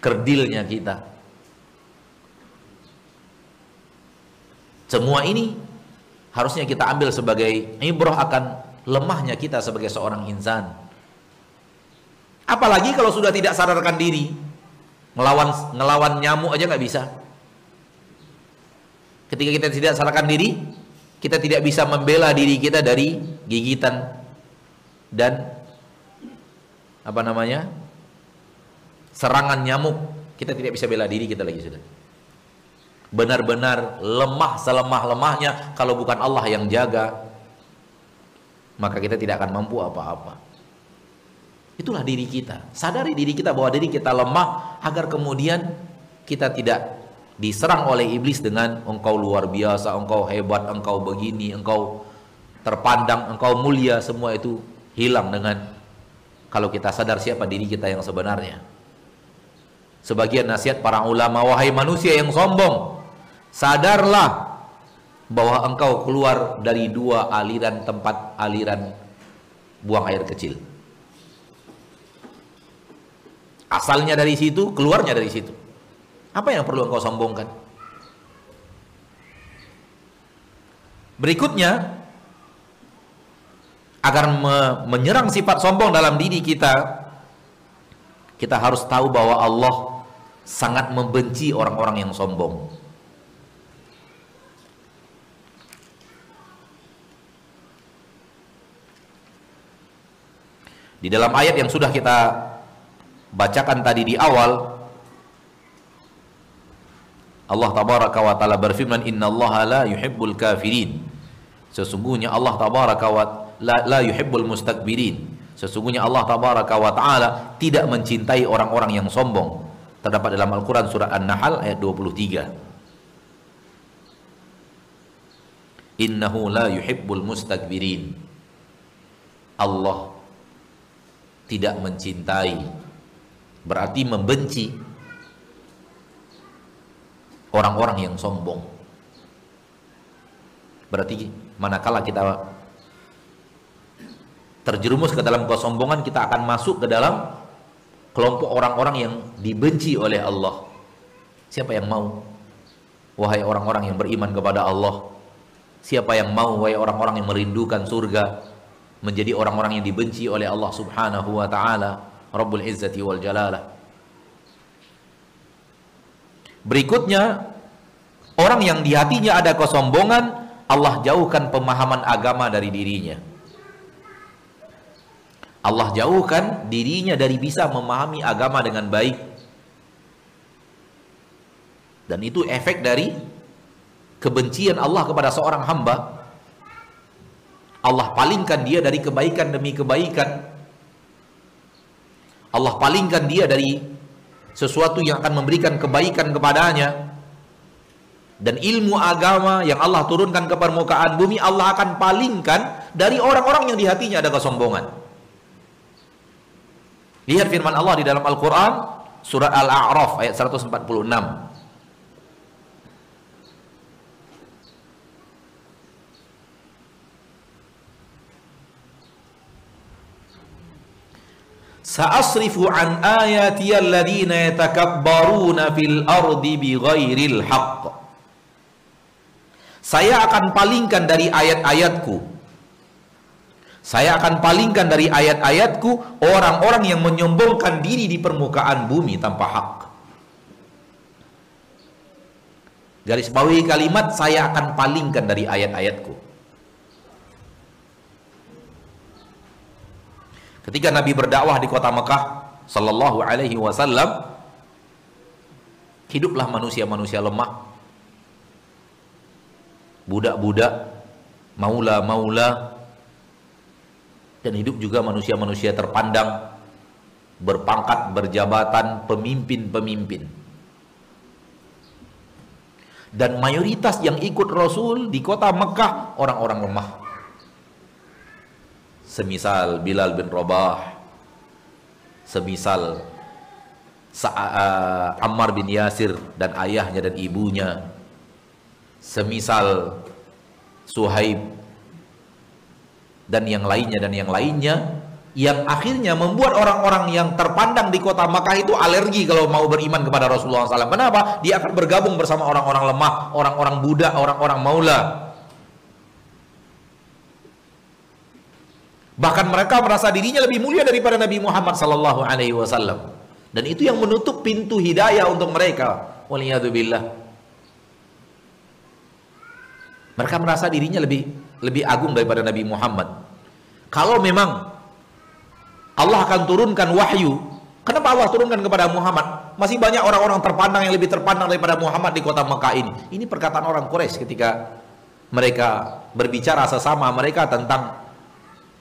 Kerdilnya kita. Semua ini harusnya kita ambil sebagai ibrah akan lemahnya kita sebagai seorang insan. Apalagi kalau sudah tidak sadarkan diri, ngelawan ngelawan nyamuk aja nggak bisa. Ketika kita tidak sadarkan diri, kita tidak bisa membela diri kita dari gigitan dan apa namanya serangan nyamuk. Kita tidak bisa bela diri kita lagi sudah benar-benar lemah selemah-lemahnya. Kalau bukan Allah yang jaga maka kita tidak akan mampu apa-apa. Itulah diri kita. Sadari diri kita bahwa diri kita lemah agar kemudian kita tidak diserang oleh iblis dengan engkau luar biasa engkau hebat engkau begini engkau terpandang engkau mulia. Semua itu hilang dengan kalau kita sadar siapa diri kita yang sebenarnya sebagian nasihat para ulama wahai manusia yang sombong Sadarlah bahwa engkau keluar dari dua aliran tempat aliran buang air kecil. Asalnya dari situ, keluarnya dari situ. Apa yang perlu engkau sombongkan? Berikutnya, agar me menyerang sifat sombong dalam diri kita, kita harus tahu bahwa Allah sangat membenci orang-orang yang sombong. Di dalam ayat yang sudah kita bacakan tadi di awal Allah tabaraka wa taala berfirman innallaha la yuhibbul kafirin. Sesungguhnya Allah tabaraka wa la, la yuhibbul mustakbirin. Sesungguhnya Allah tabaraka wa taala tidak mencintai orang-orang yang sombong. Terdapat dalam Al-Qur'an surah An-Nahl ayat 23. Innahu la yuhibbul mustakbirin. Allah tidak mencintai berarti membenci orang-orang yang sombong berarti manakala kita terjerumus ke dalam kesombongan kita akan masuk ke dalam kelompok orang-orang yang dibenci oleh Allah siapa yang mau wahai orang-orang yang beriman kepada Allah siapa yang mau wahai orang-orang yang merindukan surga menjadi orang-orang yang dibenci oleh Allah Subhanahu wa taala, Rabbul Izzati wal Jalalah. Berikutnya, orang yang di hatinya ada kesombongan, Allah jauhkan pemahaman agama dari dirinya. Allah jauhkan dirinya dari bisa memahami agama dengan baik. Dan itu efek dari kebencian Allah kepada seorang hamba Allah palingkan dia dari kebaikan demi kebaikan. Allah palingkan dia dari sesuatu yang akan memberikan kebaikan kepadanya. Dan ilmu agama yang Allah turunkan ke permukaan bumi Allah akan palingkan dari orang-orang yang di hatinya ada kesombongan. Lihat firman Allah di dalam Al-Quran Surah Al-A'raf ayat 146 Sa'asrifu an ayati yatakabbaruna fil ardi bighairil haqq. Saya akan palingkan dari ayat-ayatku. Saya akan palingkan dari ayat-ayatku orang-orang yang menyombongkan diri di permukaan bumi tanpa hak. Garis bawahi kalimat saya akan palingkan dari ayat-ayatku. Ketika Nabi berdakwah di kota Mekah sallallahu alaihi wasallam hiduplah manusia-manusia lemah. Budak-budak, maula-maula dan hidup juga manusia-manusia terpandang berpangkat, berjabatan, pemimpin-pemimpin. Dan mayoritas yang ikut Rasul di kota Mekah orang-orang lemah semisal Bilal bin Rabah semisal Ammar bin Yasir dan ayahnya dan ibunya semisal Suhaib dan yang lainnya dan yang lainnya yang akhirnya membuat orang-orang yang terpandang di kota Makkah itu alergi kalau mau beriman kepada Rasulullah SAW. Kenapa? Dia akan bergabung bersama orang-orang lemah, orang-orang budak, orang-orang maula. Bahkan mereka merasa dirinya lebih mulia daripada Nabi Muhammad Sallallahu Alaihi Wasallam. Dan itu yang menutup pintu hidayah untuk mereka. Waliyadzubillah. Mereka merasa dirinya lebih lebih agung daripada Nabi Muhammad. Kalau memang Allah akan turunkan wahyu. Kenapa Allah turunkan kepada Muhammad? Masih banyak orang-orang terpandang yang lebih terpandang daripada Muhammad di kota Mekah ini. Ini perkataan orang Quraisy ketika mereka berbicara sesama mereka tentang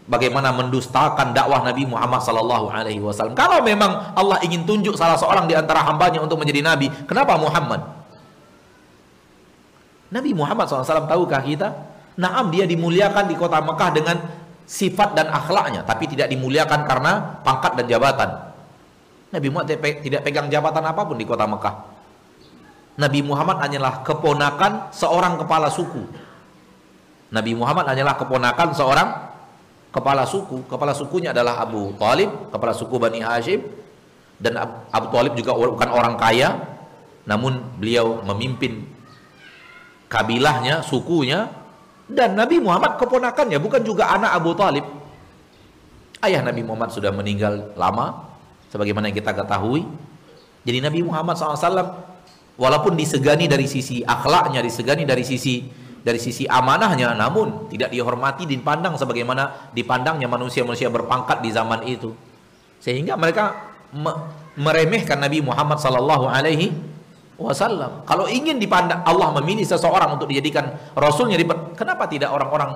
bagaimana mendustakan dakwah Nabi Muhammad sallallahu alaihi wasallam. Kalau memang Allah ingin tunjuk salah seorang di antara hambanya untuk menjadi nabi, kenapa Muhammad? Nabi Muhammad SAW tahukah kita? Naam dia dimuliakan di kota Mekah dengan sifat dan akhlaknya tapi tidak dimuliakan karena pangkat dan jabatan. Nabi Muhammad tidak pegang jabatan apa pun di kota Mekah. Nabi Muhammad hanyalah keponakan seorang kepala suku. Nabi Muhammad hanyalah keponakan seorang kepala suku. Kepala sukunya adalah Abu Talib kepala suku Bani Hashim dan Abu Talib juga bukan orang kaya namun beliau memimpin kabilahnya, sukunya dan Nabi Muhammad keponakannya bukan juga anak Abu Talib. Ayah Nabi Muhammad sudah meninggal lama, sebagaimana yang kita ketahui. Jadi Nabi Muhammad SAW walaupun disegani dari sisi akhlaknya, disegani dari sisi dari sisi amanahnya, namun tidak dihormati, dipandang sebagaimana dipandangnya manusia-manusia berpangkat di zaman itu. Sehingga mereka meremehkan Nabi Muhammad Sallallahu Alaihi wasallam. Kalau ingin dipandang Allah memilih seseorang untuk dijadikan rasulnya, kenapa tidak orang-orang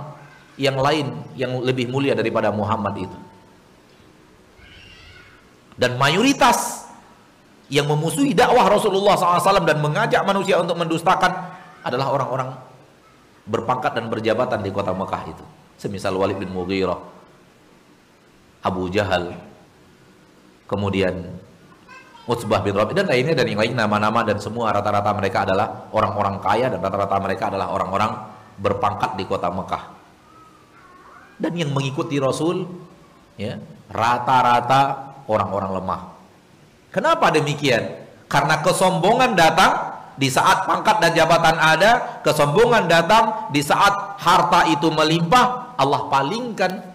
yang lain yang lebih mulia daripada Muhammad itu? Dan mayoritas yang memusuhi dakwah Rasulullah SAW dan mengajak manusia untuk mendustakan adalah orang-orang berpangkat dan berjabatan di kota Mekah itu. Semisal Walid bin Mughirah, Abu Jahal, kemudian Utsbah bin Rabi dan lainnya dan yang lain nama-nama dan semua rata-rata mereka adalah orang-orang kaya dan rata-rata mereka adalah orang-orang berpangkat di kota Mekah. Dan yang mengikuti Rasul ya, rata-rata orang-orang lemah. Kenapa demikian? Karena kesombongan datang di saat pangkat dan jabatan ada, kesombongan datang di saat harta itu melimpah, Allah palingkan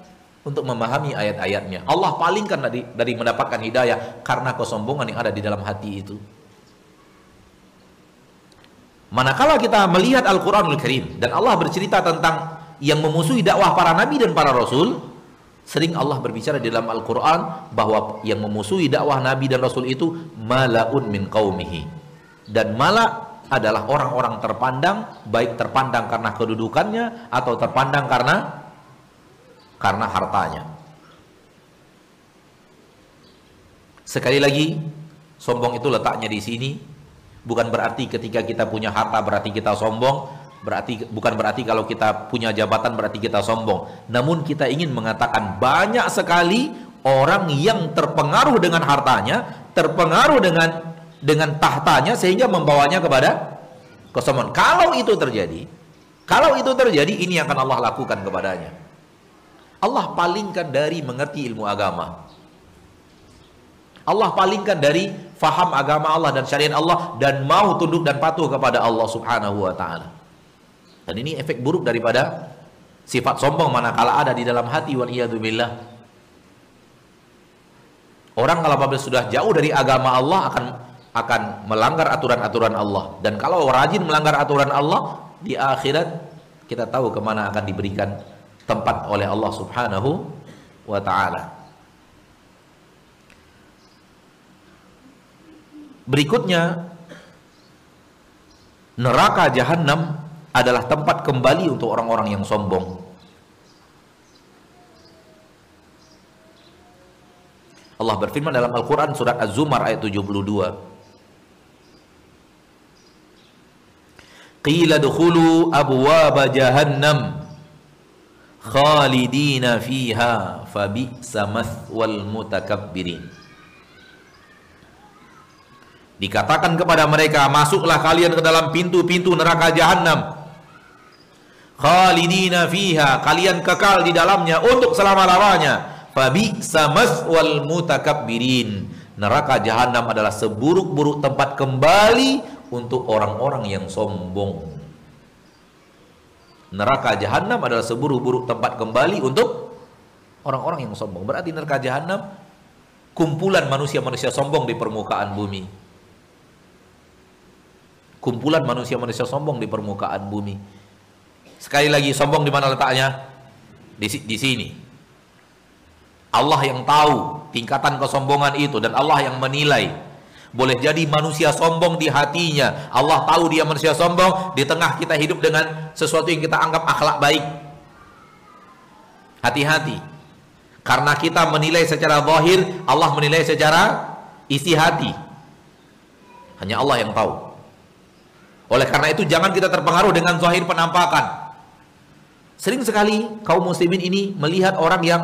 untuk memahami ayat-ayatnya. Allah palingkan dari, dari mendapatkan hidayah karena kesombongan yang ada di dalam hati itu. Manakala kita melihat Al-Quranul Karim dan Allah bercerita tentang yang memusuhi dakwah para nabi dan para rasul, sering Allah berbicara di dalam Al-Quran bahwa yang memusuhi dakwah nabi dan rasul itu malaun min qaumihi. Dan mala adalah orang-orang terpandang, baik terpandang karena kedudukannya atau terpandang karena karena hartanya. Sekali lagi, sombong itu letaknya di sini. Bukan berarti ketika kita punya harta berarti kita sombong, berarti bukan berarti kalau kita punya jabatan berarti kita sombong. Namun kita ingin mengatakan banyak sekali orang yang terpengaruh dengan hartanya, terpengaruh dengan dengan tahtanya sehingga membawanya kepada kesombongan. Kalau itu terjadi, kalau itu terjadi ini akan Allah lakukan kepadanya. Allah palingkan dari mengerti ilmu agama. Allah palingkan dari faham agama Allah dan syariat Allah dan mau tunduk dan patuh kepada Allah Subhanahu wa taala. Dan ini efek buruk daripada sifat sombong manakala ada di dalam hati wal billah. Orang kalau sudah jauh dari agama Allah akan akan melanggar aturan-aturan Allah dan kalau rajin melanggar aturan Allah di akhirat kita tahu ke mana akan diberikan tempat oleh Allah Subhanahu wa taala. Berikutnya neraka jahanam adalah tempat kembali untuk orang-orang yang sombong. Allah berfirman dalam Al-Quran surat Az-Zumar ayat 72. Qila dukhulu abwaba jahannam khalidina fiha fabi'sa mathwal mutakabbirin Dikatakan kepada mereka, masuklah kalian ke dalam pintu-pintu neraka jahanam. Khalidina fiha, kalian kekal di dalamnya untuk selama-lamanya. Fabi samas wal mutakabbirin. Neraka jahanam adalah seburuk-buruk tempat kembali untuk orang-orang yang sombong. Neraka jahanam adalah seburuk-buruk tempat kembali untuk orang-orang yang sombong. Berarti neraka jahanam kumpulan manusia-manusia sombong di permukaan bumi. Kumpulan manusia-manusia sombong di permukaan bumi. Sekali lagi sombong di mana letaknya? Di, di sini. Allah yang tahu tingkatan kesombongan itu dan Allah yang menilai. Boleh jadi manusia sombong di hatinya. Allah tahu dia manusia sombong di tengah kita hidup dengan sesuatu yang kita anggap akhlak baik. Hati-hati. Karena kita menilai secara zahir, Allah menilai secara isi hati. Hanya Allah yang tahu. Oleh karena itu jangan kita terpengaruh dengan zahir penampakan. Sering sekali kaum muslimin ini melihat orang yang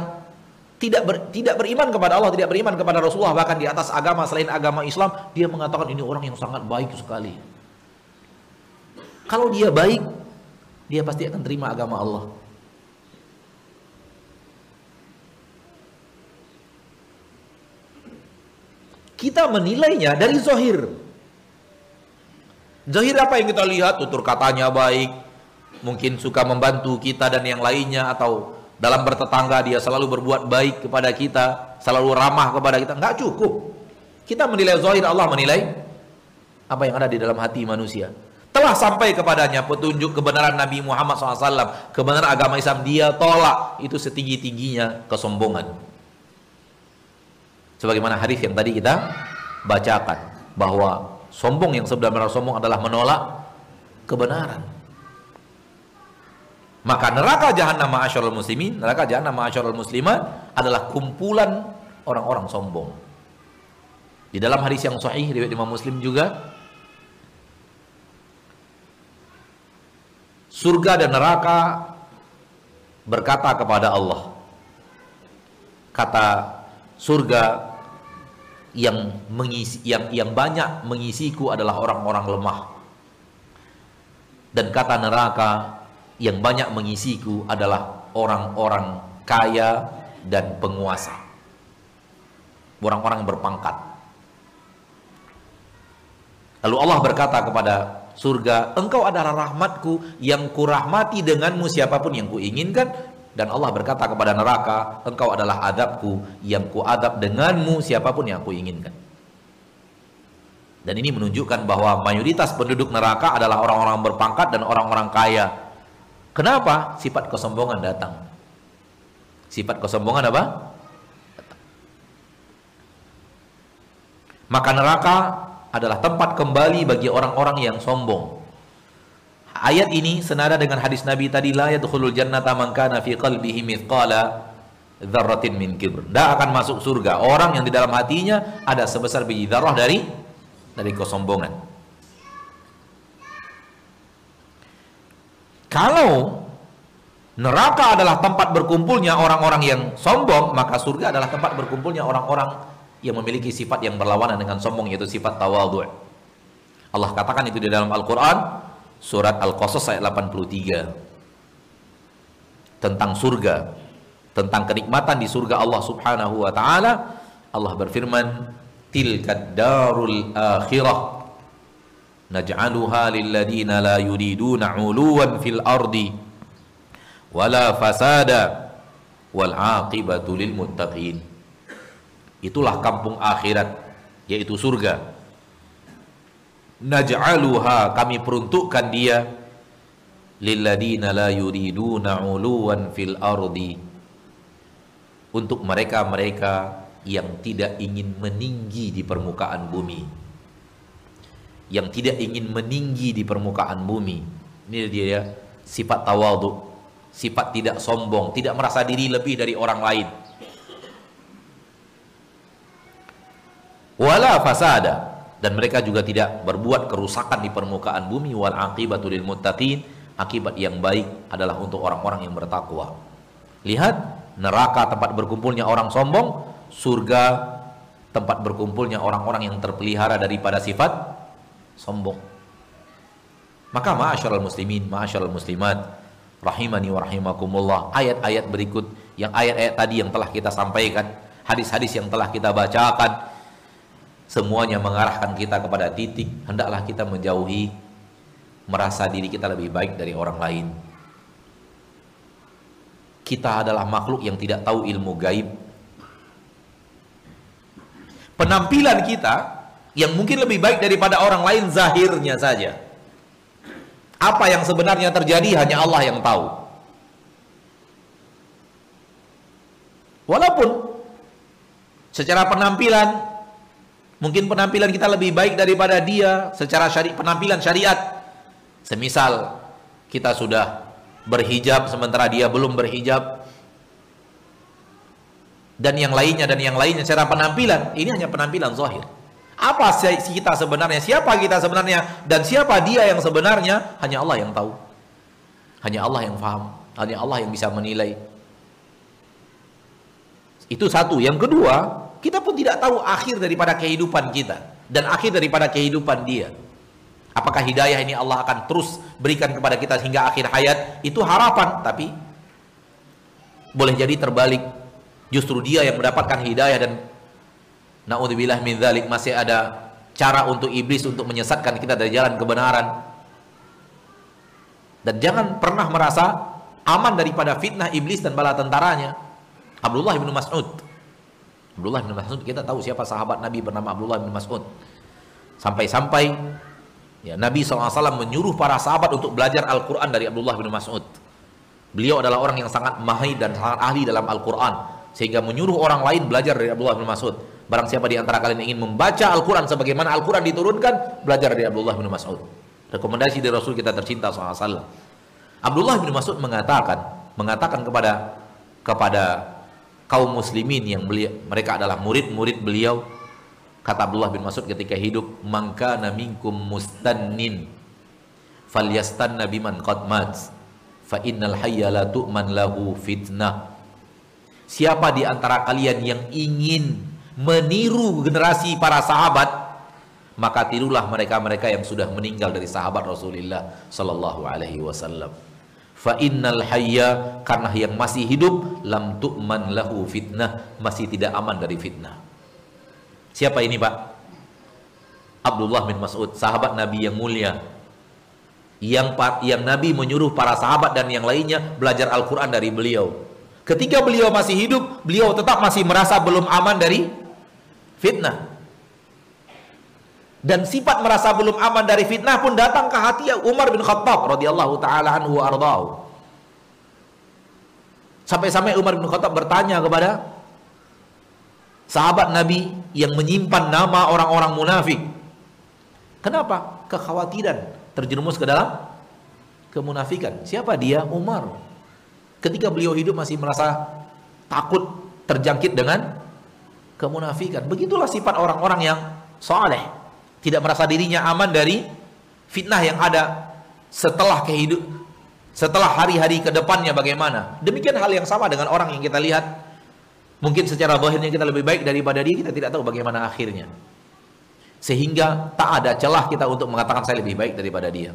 tidak ber, tidak beriman kepada Allah, tidak beriman kepada Rasulullah, bahkan di atas agama selain agama Islam, dia mengatakan ini orang yang sangat baik sekali. Kalau dia baik, dia pasti akan terima agama Allah. Kita menilainya dari zohir. Zohir apa yang kita lihat? Tutur katanya baik, mungkin suka membantu kita dan yang lainnya atau dalam bertetangga dia selalu berbuat baik kepada kita, selalu ramah kepada kita. Enggak cukup. Kita menilai zahir, Allah menilai apa yang ada di dalam hati manusia. Telah sampai kepadanya petunjuk kebenaran Nabi Muhammad SAW, kebenaran agama Islam, dia tolak. Itu setinggi-tingginya kesombongan. Sebagaimana hadis yang tadi kita bacakan, bahwa sombong yang sebenarnya sombong adalah menolak kebenaran. Maka neraka jahanam ma'asyarul muslimin, neraka jahanam ma'asyarul muslimat adalah kumpulan orang-orang sombong. Di dalam hadis yang sahih riwayat Imam Muslim juga surga dan neraka berkata kepada Allah. Kata surga yang mengisi yang yang banyak mengisiku adalah orang-orang lemah. Dan kata neraka yang banyak mengisiku adalah orang-orang kaya dan penguasa. Orang-orang berpangkat. Lalu Allah berkata kepada surga, engkau adalah rahmatku yang kurahmati denganmu siapa pun yang kuinginkan. Dan Allah berkata kepada neraka, engkau adalah adabku yang kuadab denganmu siapa pun yang kuinginkan. Dan ini menunjukkan bahwa mayoritas penduduk neraka adalah orang-orang berpangkat dan orang-orang kaya Kenapa? Sifat kesombongan datang. Sifat kesombongan apa? Maka neraka adalah tempat kembali bagi orang-orang yang sombong. Ayat ini senada dengan hadis Nabi tadi la yadkhulul jannata man kana fi qalbihi mithqala dzarratin min kibr. Tidak akan masuk surga orang yang di dalam hatinya ada sebesar biji darah dari dari kesombongan. Kalau neraka adalah tempat berkumpulnya orang-orang yang sombong, maka surga adalah tempat berkumpulnya orang-orang yang memiliki sifat yang berlawanan dengan sombong yaitu sifat tawadhu. Allah katakan itu di dalam Al-Qur'an surat Al-Qasas ayat 83 tentang surga, tentang kenikmatan di surga Allah Subhanahu wa taala. Allah berfirman, "Tilkad darul akhirah naj'aluha lilladina la yuriduna 'uluwan fil ardi wala fasada wal 'aqibatu lil muttaqin. Itulah kampung akhirat yaitu surga. Naj'aluha kami peruntukkan dia. Lilladina la yuriduna 'uluwan fil ardi. Untuk mereka-mereka yang tidak ingin meninggi di permukaan bumi yang tidak ingin meninggi di permukaan bumi. Ini dia ya, sifat tawadhu, sifat tidak sombong, tidak merasa diri lebih dari orang lain. Wala fasada dan mereka juga tidak berbuat kerusakan di permukaan bumi wal aqibatu lil muttaqin akibat yang baik adalah untuk orang-orang yang bertakwa. Lihat neraka tempat berkumpulnya orang sombong, surga tempat berkumpulnya orang-orang yang terpelihara daripada sifat sombong. Maka ma'asyiral muslimin, ma'asyiral muslimat, rahimani wa rahimakumullah, ayat-ayat berikut yang ayat-ayat tadi yang telah kita sampaikan, hadis-hadis yang telah kita bacakan, semuanya mengarahkan kita kepada titik hendaklah kita menjauhi merasa diri kita lebih baik dari orang lain. Kita adalah makhluk yang tidak tahu ilmu gaib. Penampilan kita yang mungkin lebih baik daripada orang lain zahirnya saja. Apa yang sebenarnya terjadi hanya Allah yang tahu. Walaupun secara penampilan mungkin penampilan kita lebih baik daripada dia secara syari penampilan syariat. Semisal kita sudah berhijab sementara dia belum berhijab dan yang lainnya dan yang lainnya secara penampilan ini hanya penampilan zahir. Apa kita sebenarnya? Siapa kita sebenarnya? Dan siapa dia yang sebenarnya? Hanya Allah yang tahu. Hanya Allah yang faham. Hanya Allah yang bisa menilai. Itu satu. Yang kedua, kita pun tidak tahu akhir daripada kehidupan kita. Dan akhir daripada kehidupan dia. Apakah hidayah ini Allah akan terus berikan kepada kita hingga akhir hayat? Itu harapan. Tapi boleh jadi terbalik. Justru dia yang mendapatkan hidayah dan Naudzubillah min dzalik masih ada cara untuk iblis untuk menyesatkan kita dari jalan kebenaran. Dan jangan pernah merasa aman daripada fitnah iblis dan bala tentaranya. Abdullah bin Mas'ud. Abdullah bin Mas'ud kita tahu siapa sahabat Nabi bernama Abdullah bin Mas'ud. Sampai-sampai ya Nabi SAW menyuruh para sahabat untuk belajar Al-Quran dari Abdullah bin Mas'ud. Beliau adalah orang yang sangat mahir dan sangat ahli dalam Al-Quran. Sehingga menyuruh orang lain belajar dari Abdullah bin Mas'ud. Barang siapa di antara kalian ingin membaca Al-Quran sebagaimana Al-Quran diturunkan, belajar dari Abdullah bin Mas'ud. Rekomendasi dari Rasul kita tercinta SAW. Abdullah bin Mas'ud mengatakan, mengatakan kepada kepada kaum muslimin yang beliau, mereka adalah murid-murid beliau, kata Abdullah bin Mas'ud ketika hidup, "Mangka minkum mustannin falyastanna biman qad mat, fa innal hayya la lahu fitnah." Siapa di antara kalian yang ingin meniru generasi para sahabat maka tirulah mereka-mereka yang sudah meninggal dari sahabat Rasulullah sallallahu alaihi wasallam. Fa innal hayya karena yang masih hidup lam tu'man lahu fitnah masih tidak aman dari fitnah. Siapa ini Pak? Abdullah bin Mas'ud sahabat Nabi yang mulia. Yang yang Nabi menyuruh para sahabat dan yang lainnya belajar Al-Qur'an dari beliau. Ketika beliau masih hidup beliau tetap masih merasa belum aman dari fitnah. Dan sifat merasa belum aman dari fitnah pun datang ke hati Umar bin Khattab radhiyallahu taala anhu ardhahu. Sampai-sampai Umar bin Khattab bertanya kepada sahabat Nabi yang menyimpan nama orang-orang munafik. Kenapa? Kekhawatiran terjerumus ke dalam kemunafikan. Siapa dia? Umar. Ketika beliau hidup masih merasa takut terjangkit dengan kemunafikan. Begitulah sifat orang-orang yang soleh. Tidak merasa dirinya aman dari fitnah yang ada setelah kehidup setelah hari-hari ke depannya bagaimana. Demikian hal yang sama dengan orang yang kita lihat mungkin secara zahirnya kita lebih baik daripada dia, kita tidak tahu bagaimana akhirnya. Sehingga tak ada celah kita untuk mengatakan saya lebih baik daripada dia.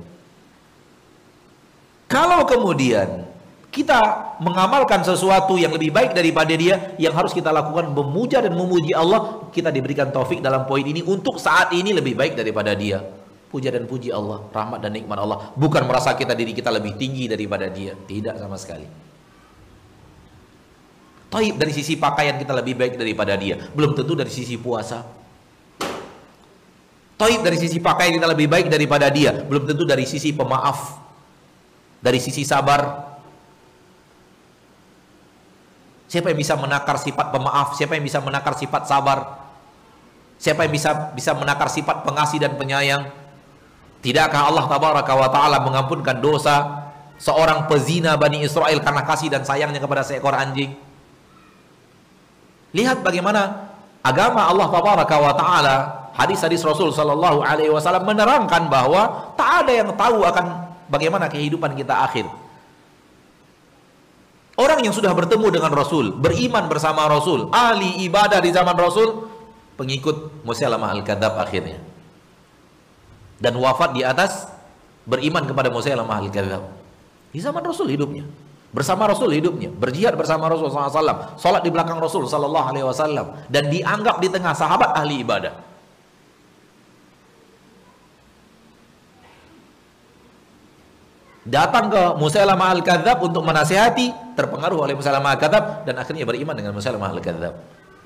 Kalau kemudian kita mengamalkan sesuatu yang lebih baik daripada dia yang harus kita lakukan memuja dan memuji Allah kita diberikan taufik dalam poin ini untuk saat ini lebih baik daripada dia. Puja dan puji Allah rahmat dan nikmat Allah. Bukan merasa kita diri kita lebih tinggi daripada dia. Tidak sama sekali. Taib dari sisi pakaian kita lebih baik daripada dia. Belum tentu dari sisi puasa. Taib dari sisi pakaian kita lebih baik daripada dia. Belum tentu dari sisi pemaaf. Dari sisi sabar Siapa yang bisa menakar sifat pemaaf? Siapa yang bisa menakar sifat sabar? Siapa yang bisa bisa menakar sifat pengasih dan penyayang? Tidakkah Allah tabaraka wa taala mengampunkan dosa seorang pezina Bani Israel karena kasih dan sayangnya kepada seekor anjing? Lihat bagaimana agama Allah tabaraka wa taala, hadis-hadis Rasul sallallahu alaihi wasallam menerangkan bahwa tak ada yang tahu akan bagaimana kehidupan kita akhir. Orang yang sudah bertemu dengan Rasul, beriman bersama Rasul, ahli ibadah di zaman Rasul, pengikut Musailamah al-Kadzab akhirnya. Dan wafat di atas beriman kepada Musailamah al-Kadzab. Di zaman Rasul hidupnya. bersama Rasul hidupnya, berjihad bersama Rasul SAW, sholat di belakang Rasul Wasallam, dan dianggap di tengah sahabat ahli ibadah. Datang ke Musailamah al-Kadzab untuk menasihati, terpengaruh oleh Musailamah al-Kadzab dan akhirnya beriman dengan Musailamah al-Kadzab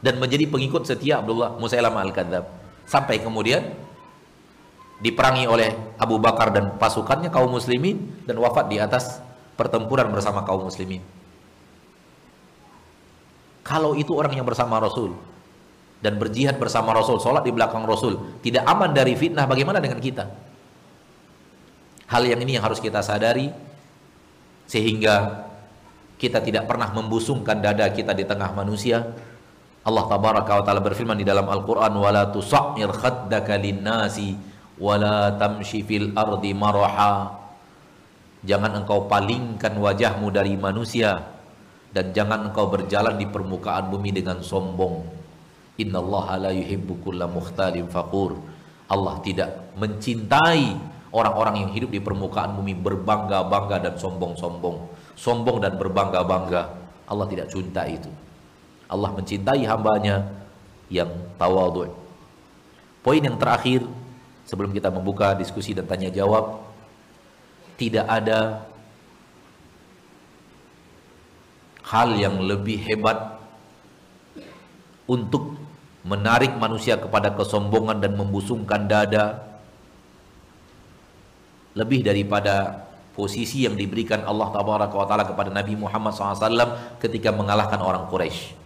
dan menjadi pengikut setia Abdullah Musailamah al-Kadzab sampai kemudian diperangi oleh Abu Bakar dan pasukannya kaum muslimin dan wafat di atas pertempuran bersama kaum muslimin. Kalau itu orang yang bersama Rasul dan berjihad bersama Rasul, sholat di belakang Rasul, tidak aman dari fitnah, bagaimana dengan kita? Hal yang ini yang harus kita sadari sehingga kita tidak pernah membusungkan dada kita di tengah manusia. Allah tabaraka wa taala berfirman di dalam Al-Qur'an wala tusammir khaddaka lin-nasi wala tamshi fil ardi maraha Jangan engkau palingkan wajahmu dari manusia dan jangan engkau berjalan di permukaan bumi dengan sombong. Innallaha la yuhibbu kulla mukhtalin faqur. Allah tidak mencintai orang-orang yang hidup di permukaan bumi berbangga-bangga dan sombong-sombong. Sombong dan berbangga-bangga. Allah tidak cinta itu. Allah mencintai hambanya yang tawadhu. Poin yang terakhir sebelum kita membuka diskusi dan tanya jawab tidak ada hal yang lebih hebat untuk menarik manusia kepada kesombongan dan membusungkan dada lebih daripada posisi yang diberikan Allah Taala kepada Nabi Muhammad SAW ketika mengalahkan orang Quraisy.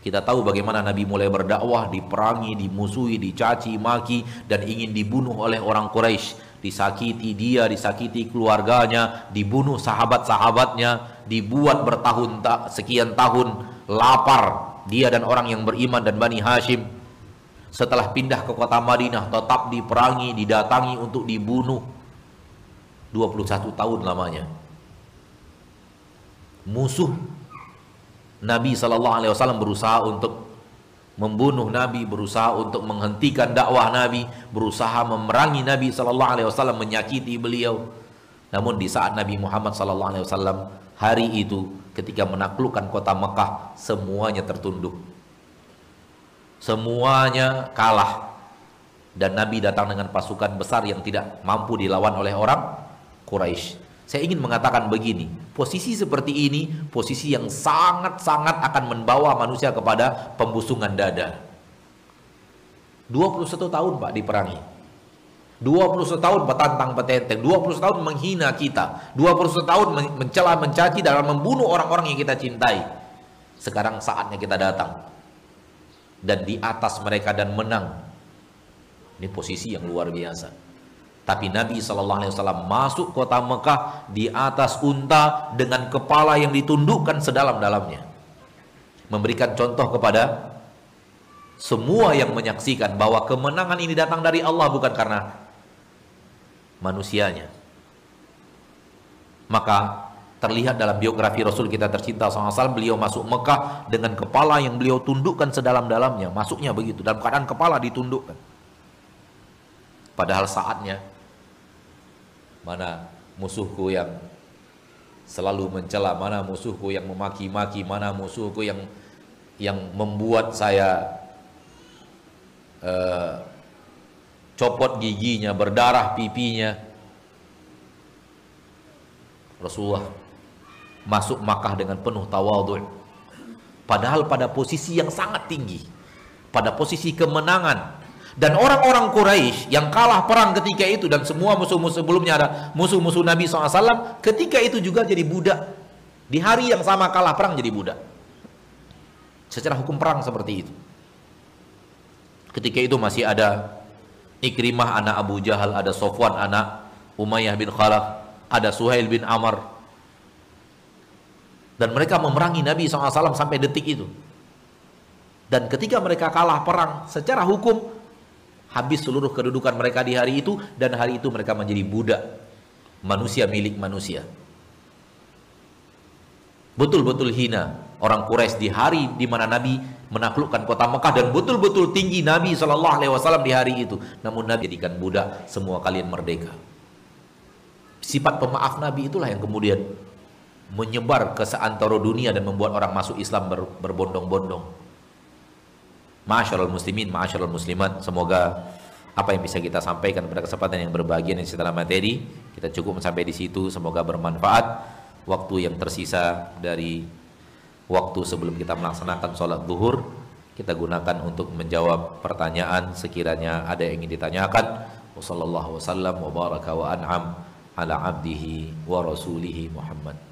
Kita tahu bagaimana Nabi mulai berdakwah, diperangi, dimusuhi, dicaci, maki, dan ingin dibunuh oleh orang Quraisy. Disakiti dia, disakiti keluarganya, dibunuh sahabat-sahabatnya, dibuat bertahun sekian tahun lapar dia dan orang yang beriman dan Bani Hashim. Setelah pindah ke kota Madinah, tetap diperangi, didatangi untuk dibunuh. 21 tahun lamanya. Musuh Nabi Wasallam berusaha untuk membunuh Nabi, berusaha untuk menghentikan dakwah Nabi, berusaha memerangi Nabi Wasallam, menyakiti beliau. Namun di saat Nabi Muhammad Wasallam hari itu ketika menaklukkan kota Mekah, semuanya tertunduk, semuanya kalah, dan Nabi datang dengan pasukan besar yang tidak mampu dilawan oleh orang Quraisy. Saya ingin mengatakan begini, posisi seperti ini, posisi yang sangat-sangat akan membawa manusia kepada pembusungan dada. 21 tahun Pak diperangi. 21 tahun petantang petenteng, 21 tahun menghina kita, 21 tahun mencela mencaci dalam membunuh orang-orang yang kita cintai. Sekarang saatnya kita datang dan di atas mereka dan menang. Ini posisi yang luar biasa. Tapi Nabi Wasallam masuk kota Mekah di atas unta dengan kepala yang ditundukkan sedalam-dalamnya, memberikan contoh kepada semua yang menyaksikan bahwa kemenangan ini datang dari Allah bukan karena manusianya. Maka terlihat dalam biografi Rasul kita tercinta SAW beliau masuk Mekah dengan kepala yang beliau tundukkan sedalam-dalamnya masuknya begitu dalam keadaan kepala ditundukkan padahal saatnya mana musuhku yang selalu mencela, mana musuhku yang memaki-maki, mana musuhku yang yang membuat saya uh, copot giginya, berdarah pipinya. Rasulullah masuk Makkah dengan penuh tawadhu. Padahal pada posisi yang sangat tinggi, pada posisi kemenangan, dan orang-orang Quraisy yang kalah perang ketika itu dan semua musuh-musuh sebelumnya ada musuh-musuh Nabi SAW ketika itu juga jadi budak. Di hari yang sama kalah perang jadi budak. Secara hukum perang seperti itu. Ketika itu masih ada Ikrimah anak Abu Jahal, ada Sofwan anak Umayyah bin Khalaf, ada Suhail bin Amr. Dan mereka memerangi Nabi SAW sampai detik itu. Dan ketika mereka kalah perang, secara hukum habis seluruh kedudukan mereka di hari itu dan hari itu mereka menjadi budak. Manusia milik manusia. Betul-betul hina orang Quraisy di hari di mana Nabi menaklukkan kota Mekah dan betul-betul tinggi Nabi Shallallahu Alaihi Wasallam di hari itu. Namun Nabi jadikan budak semua kalian merdeka. Sifat pemaaf Nabi itulah yang kemudian menyebar ke seantero dunia dan membuat orang masuk Islam ber, berbondong-bondong. Masyaallah muslimin, masyaallah muslimat, semoga apa yang bisa kita sampaikan pada kesempatan yang berbahagia dan setelah materi kita cukup sampai di situ semoga bermanfaat. Waktu yang tersisa dari waktu sebelum kita melaksanakan sholat zuhur kita gunakan untuk menjawab pertanyaan sekiranya ada yang ingin ditanyakan. Wasallallahu wasallam wa wa an'am ala abdihi wa rasulihi Muhammad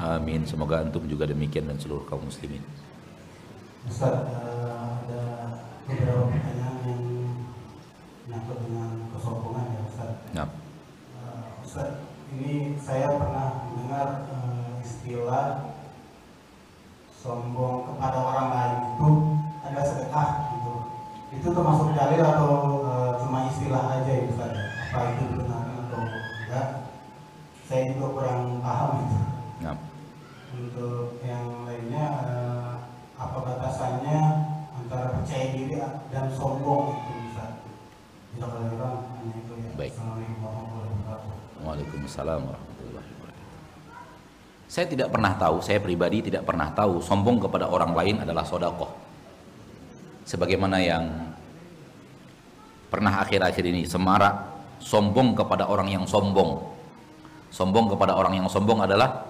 Amin. Semoga antum juga demikian dan seluruh kaum muslimin. Ustaz, eh, ada beberapa pertanyaan yang menyangkut dengan kesombongan ya Ustaz. Nah. Uh, Ustaz, ini saya pernah mendengar uh, istilah sombong kepada orang lain itu ada sedekah gitu. Itu termasuk dalil atau uh, cuma istilah aja ya Ustaz? Apa itu benar atau enggak? Saya juga kurang paham itu. Untuk yang lainnya uh, apa batasannya antara percaya diri dan sombong itu bisa dilakukan hanya itu ya. Baik. Assalamualaikum warahmatullahi wabarakatuh. Waalaikumsalam warahmatullahi wabarakatuh. Saya tidak pernah tahu, saya pribadi tidak pernah tahu sombong kepada orang lain adalah sodakoh. Sebagaimana yang pernah akhir-akhir ini semarak sombong kepada orang yang sombong. Sombong kepada orang yang sombong adalah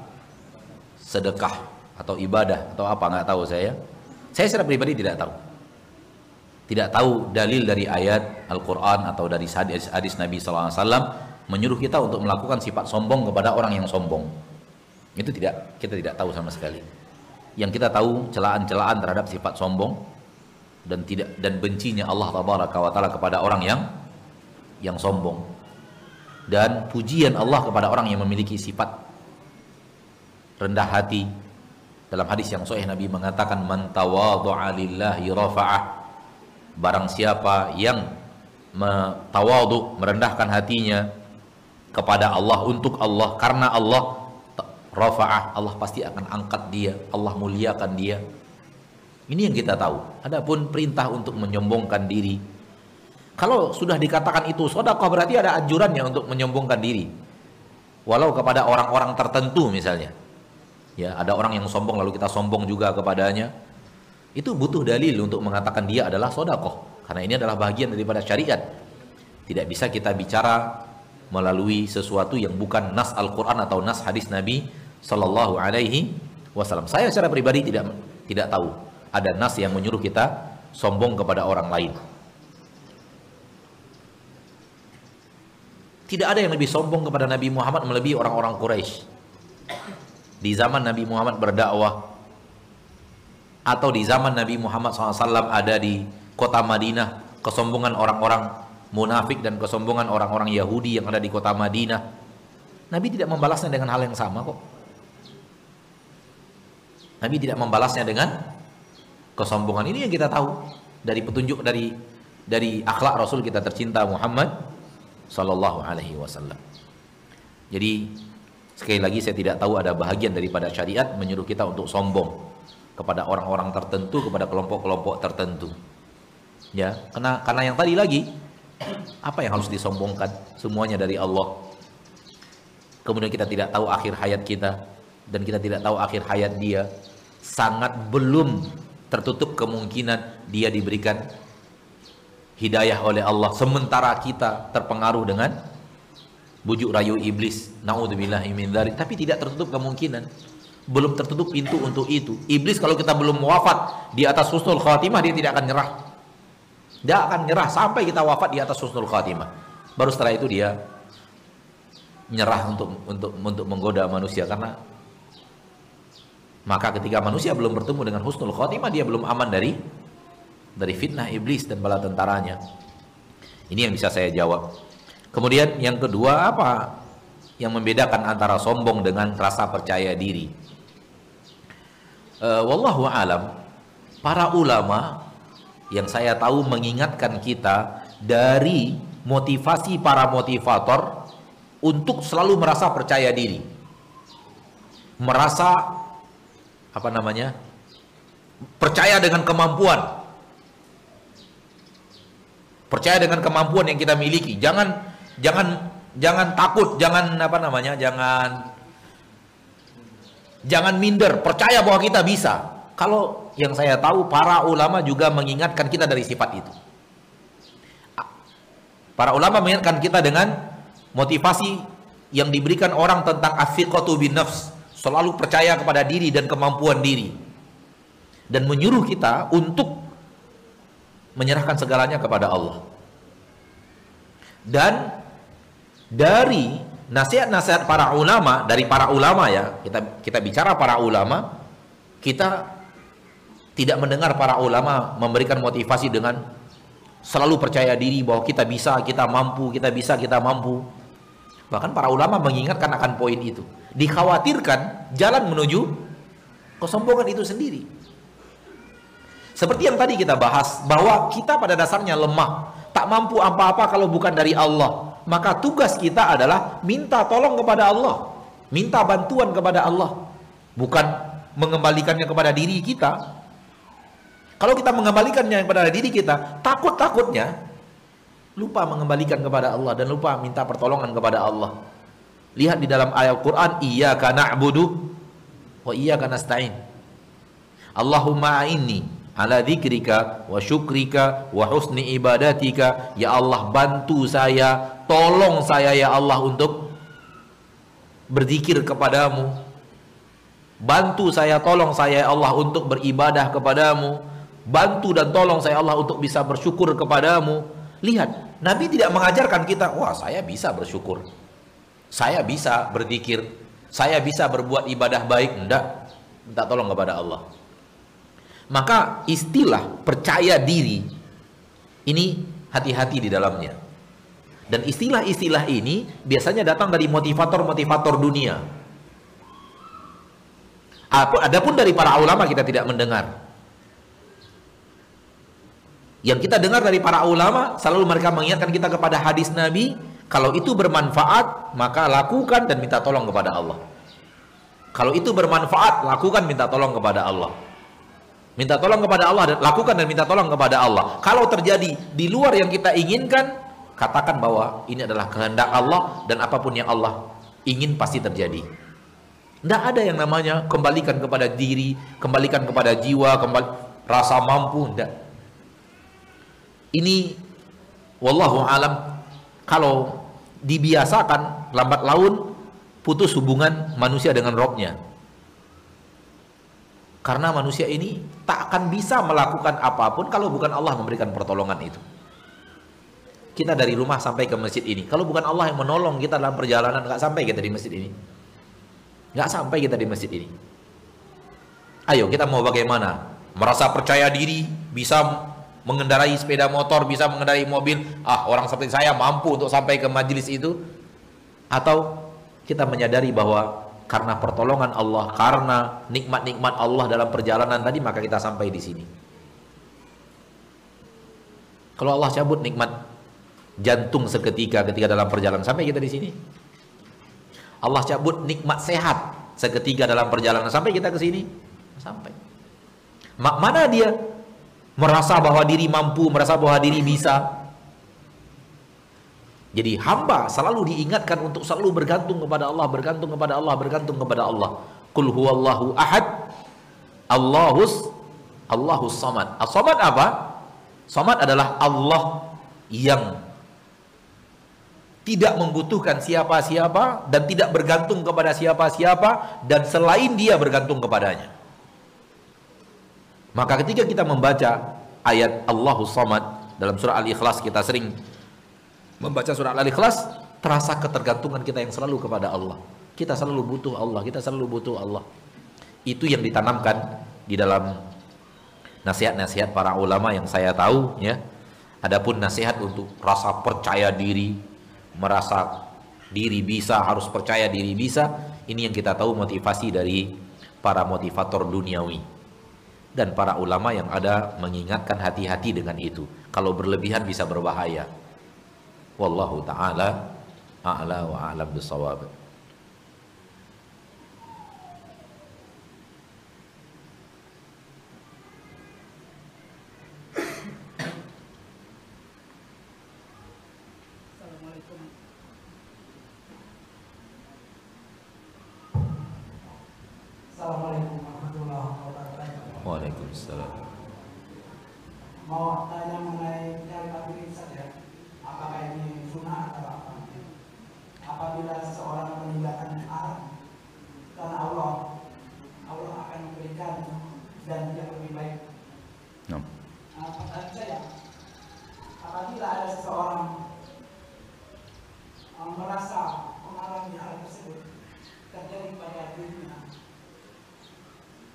sedekah atau ibadah atau apa nggak tahu saya. Saya secara pribadi tidak tahu. Tidak tahu dalil dari ayat Al-Quran atau dari hadis, hadis Nabi SAW menyuruh kita untuk melakukan sifat sombong kepada orang yang sombong. Itu tidak kita tidak tahu sama sekali. Yang kita tahu celaan-celaan terhadap sifat sombong dan tidak dan bencinya Allah taala kepada orang yang yang sombong dan pujian Allah kepada orang yang memiliki sifat rendah hati. Dalam hadis yang sahih Nabi mengatakan man tawadhu'a lillahi rafa'ah. Barang siapa yang tawadhu merendahkan hatinya kepada Allah untuk Allah karena Allah rafa'ah Allah pasti akan angkat dia Allah muliakan dia. Ini yang kita tahu. Adapun perintah untuk menyombongkan diri. Kalau sudah dikatakan itu sedekah berarti ada anjurannya untuk menyombongkan diri. Walau kepada orang-orang tertentu misalnya ya ada orang yang sombong lalu kita sombong juga kepadanya. Itu butuh dalil untuk mengatakan dia adalah sodakoh. Karena ini adalah bagian daripada syariat. Tidak bisa kita bicara melalui sesuatu yang bukan nas Al-Quran atau nas hadis Nabi Sallallahu Alaihi Wasallam. Saya secara pribadi tidak tidak tahu ada nas yang menyuruh kita sombong kepada orang lain. Tidak ada yang lebih sombong kepada Nabi Muhammad melebihi orang-orang Quraisy di zaman Nabi Muhammad berdakwah atau di zaman Nabi Muhammad SAW ada di kota Madinah kesombongan orang-orang munafik dan kesombongan orang-orang Yahudi yang ada di kota Madinah. Nabi tidak membalasnya dengan hal yang sama kok. Nabi tidak membalasnya dengan kesombongan. Ini yang kita tahu dari petunjuk dari dari akhlak Rasul kita tercinta Muhammad sallallahu alaihi wasallam. Jadi Sekali lagi saya tidak tahu ada bahagian daripada syariat menyuruh kita untuk sombong kepada orang-orang tertentu, kepada kelompok-kelompok tertentu. Ya, karena karena yang tadi lagi apa yang harus disombongkan? Semuanya dari Allah. Kemudian kita tidak tahu akhir hayat kita dan kita tidak tahu akhir hayat dia. Sangat belum tertutup kemungkinan dia diberikan hidayah oleh Allah sementara kita terpengaruh dengan bujuk rayu iblis. Naudzubillah min tapi tidak tertutup kemungkinan. Belum tertutup pintu untuk itu. Iblis kalau kita belum wafat di atas husnul khatimah dia tidak akan nyerah. Dia akan nyerah sampai kita wafat di atas husnul khatimah. Baru setelah itu dia nyerah untuk untuk untuk menggoda manusia. Karena maka ketika manusia belum bertemu dengan husnul khatimah dia belum aman dari dari fitnah iblis dan bala tentaranya. Ini yang bisa saya jawab Kemudian yang kedua apa yang membedakan antara sombong dengan rasa percaya diri? Uh, wallahu alam, para ulama yang saya tahu mengingatkan kita dari motivasi para motivator untuk selalu merasa percaya diri. Merasa apa namanya? Percaya dengan kemampuan. Percaya dengan kemampuan yang kita miliki. Jangan jangan jangan takut, jangan apa namanya? Jangan jangan minder, percaya bahwa kita bisa. Kalau yang saya tahu para ulama juga mengingatkan kita dari sifat itu. Para ulama mengingatkan kita dengan motivasi yang diberikan orang tentang afiqatu bin nafs, selalu percaya kepada diri dan kemampuan diri. Dan menyuruh kita untuk menyerahkan segalanya kepada Allah. Dan dari nasihat-nasihat para ulama, dari para ulama ya, kita kita bicara para ulama, kita tidak mendengar para ulama memberikan motivasi dengan selalu percaya diri bahwa kita bisa, kita mampu, kita bisa, kita mampu. Bahkan para ulama mengingatkan akan poin itu. Dikhawatirkan jalan menuju kesombongan itu sendiri. Seperti yang tadi kita bahas bahwa kita pada dasarnya lemah, tak mampu apa-apa kalau bukan dari Allah. Maka tugas kita adalah minta tolong kepada Allah, minta bantuan kepada Allah, bukan mengembalikannya kepada diri kita, kalau kita mengembalikannya kepada diri kita, takut-takutnya lupa mengembalikan kepada Allah dan lupa minta pertolongan kepada Allah. Lihat di dalam ayat Quran, iyyaka na'budu wa iyyaka nasta'in. Allahumma inni ala dzikrika wa syukrika wa husni ibadatika. Ya Allah, bantu saya, tolong saya ya Allah untuk berzikir kepadamu. Bantu saya, tolong saya ya Allah untuk beribadah kepadamu bantu dan tolong saya Allah untuk bisa bersyukur kepadamu. Lihat, Nabi tidak mengajarkan kita, wah saya bisa bersyukur. Saya bisa berzikir. Saya bisa berbuat ibadah baik. Enggak. Minta tolong kepada Allah. Maka istilah percaya diri ini hati-hati di dalamnya. Dan istilah-istilah ini biasanya datang dari motivator-motivator dunia. Adapun dari para ulama kita tidak mendengar. Yang kita dengar dari para ulama selalu mereka mengingatkan kita kepada hadis Nabi, kalau itu bermanfaat maka lakukan dan minta tolong kepada Allah. Kalau itu bermanfaat, lakukan minta tolong kepada Allah. Minta tolong kepada Allah dan lakukan dan minta tolong kepada Allah. Kalau terjadi di luar yang kita inginkan, katakan bahwa ini adalah kehendak Allah dan apa pun yang Allah ingin pasti terjadi. Tidak ada yang namanya kembalikan kepada diri, kembalikan kepada jiwa, kembali rasa mampu, tidak. Ini wallahu alam kalau dibiasakan lambat laun putus hubungan manusia dengan robnya. Karena manusia ini tak akan bisa melakukan apa pun kalau bukan Allah memberikan pertolongan itu. Kita dari rumah sampai ke masjid ini. Kalau bukan Allah yang menolong kita dalam perjalanan, nggak sampai kita di masjid ini. Nggak sampai kita di masjid ini. Ayo kita mau bagaimana? Merasa percaya diri, bisa mengendarai sepeda motor, bisa mengendarai mobil, ah orang seperti saya mampu untuk sampai ke majelis itu atau kita menyadari bahwa karena pertolongan Allah, karena nikmat-nikmat Allah dalam perjalanan tadi maka kita sampai di sini. Kalau Allah cabut nikmat jantung seketika ketika dalam perjalanan sampai kita di sini. Allah cabut nikmat sehat seketika dalam perjalanan sampai kita ke sini. Sampai. Mana dia merasa bahwa diri mampu, merasa bahwa diri bisa. Jadi hamba selalu diingatkan untuk selalu bergantung kepada Allah, bergantung kepada Allah, bergantung kepada Allah. Qul huwallahu ahad. Allahus Allahus samad. As-samad apa? Samad adalah Allah yang tidak membutuhkan siapa-siapa dan tidak bergantung kepada siapa-siapa dan selain dia bergantung kepadanya. Maka ketika kita membaca ayat Allahus Samad dalam surah Al-Ikhlas kita sering membaca surah Al-Ikhlas terasa ketergantungan kita yang selalu kepada Allah. Kita selalu butuh Allah, kita selalu butuh Allah. Itu yang ditanamkan di dalam nasihat-nasihat para ulama yang saya tahu ya. Adapun nasihat untuk rasa percaya diri, merasa diri bisa, harus percaya diri bisa, ini yang kita tahu motivasi dari para motivator duniawi dan para ulama yang ada mengingatkan hati-hati dengan itu. Kalau berlebihan bisa berbahaya. Wallahu taala a'la wa a'lam bisawab. Waalaikumsalam. Mau tanya mengenai ini saja. Apakah ini sunnah atau apa? Apabila seseorang meninggalkan Arab karena Allah, Allah akan memberikan dan yang lebih baik. Nah. Nah, pertanyaan saya, apabila ada seseorang uh, merasa mengalami hal tersebut terjadi pada dirinya,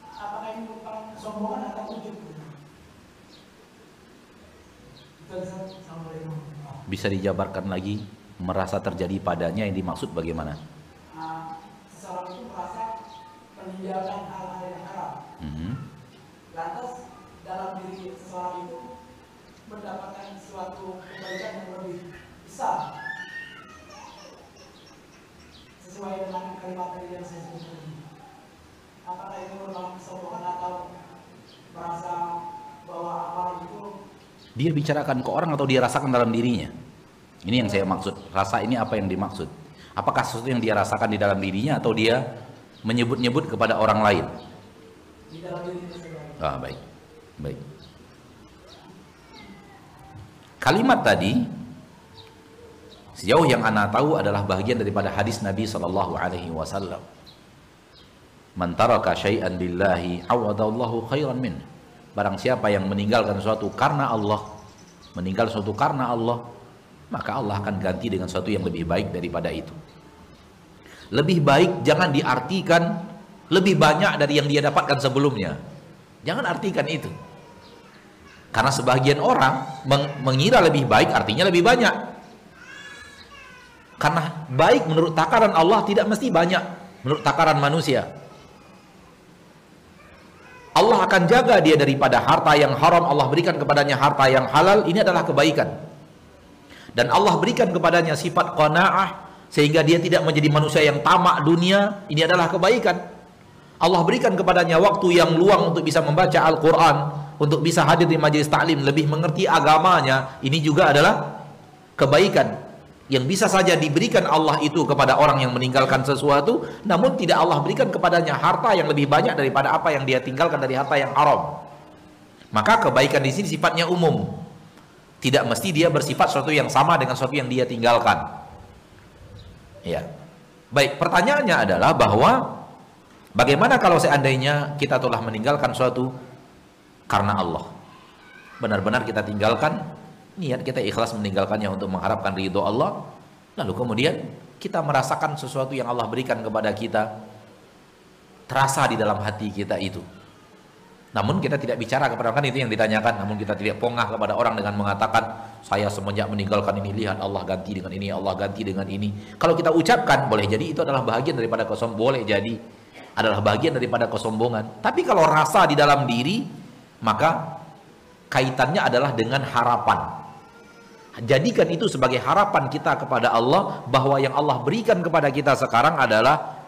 apakah ini merupakan kesombongan atau ujub? Bisa dijabarkan lagi merasa terjadi padanya yang dimaksud bagaimana? Uh, seseorang itu merasa meninggalkan hal-hal yang haram. Lantas dalam diri seseorang itu mendapatkan suatu kebaikan yang lebih besar sesuai dengan kalimat tadi yang saya sebutkan. Apakah itu merupakan kesombongan atau merasa bahwa amalan itu Dia bicarakan ke orang atau dia rasakan dalam dirinya? Ini yang saya maksud. Rasa ini apa yang dimaksud? Apakah sesuatu yang dia rasakan di dalam dirinya atau dia menyebut-nyebut kepada orang lain? di dalam? Ah, baik. Baik. Kalimat tadi sejauh yang ana tahu adalah bagian daripada hadis Nabi sallallahu alaihi wasallam. Man taraka syai'an lillahi awadallahu khairan min. Barang siapa yang meninggalkan sesuatu karena Allah, meninggal sesuatu karena Allah, maka Allah akan ganti dengan sesuatu yang lebih baik daripada itu. Lebih baik jangan diartikan lebih banyak dari yang dia dapatkan sebelumnya. Jangan artikan itu. Karena sebagian orang meng- mengira lebih baik artinya lebih banyak. Karena baik menurut takaran Allah tidak mesti banyak menurut takaran manusia. Allah akan jaga dia daripada harta yang haram. Allah berikan kepadanya harta yang halal. Ini adalah kebaikan. Dan Allah berikan kepadanya sifat qanaah sehingga dia tidak menjadi manusia yang tamak dunia. Ini adalah kebaikan. Allah berikan kepadanya waktu yang luang untuk bisa membaca Al-Quran, untuk bisa hadir di majelis taklim, lebih mengerti agamanya, ini juga adalah kebaikan yang bisa saja diberikan Allah itu kepada orang yang meninggalkan sesuatu, namun tidak Allah berikan kepadanya harta yang lebih banyak daripada apa yang dia tinggalkan dari harta yang haram. Maka kebaikan di sini sifatnya umum. Tidak mesti dia bersifat sesuatu yang sama dengan sesuatu yang dia tinggalkan. Ya. Baik, pertanyaannya adalah bahwa Bagaimana kalau seandainya kita telah meninggalkan suatu karena Allah? Benar-benar kita tinggalkan, niat kita ikhlas meninggalkannya untuk mengharapkan ridho Allah, lalu kemudian kita merasakan sesuatu yang Allah berikan kepada kita terasa di dalam hati kita itu. Namun kita tidak bicara kepada orang kan itu yang ditanyakan. Namun kita tidak pongah kepada orang dengan mengatakan saya semenjak meninggalkan ini lihat Allah ganti dengan ini, Allah ganti dengan ini. Kalau kita ucapkan boleh jadi itu adalah bagian daripada kosong boleh jadi adalah bagian daripada kesombongan. Tapi kalau rasa di dalam diri, maka kaitannya adalah dengan harapan. Jadikan itu sebagai harapan kita kepada Allah bahwa yang Allah berikan kepada kita sekarang adalah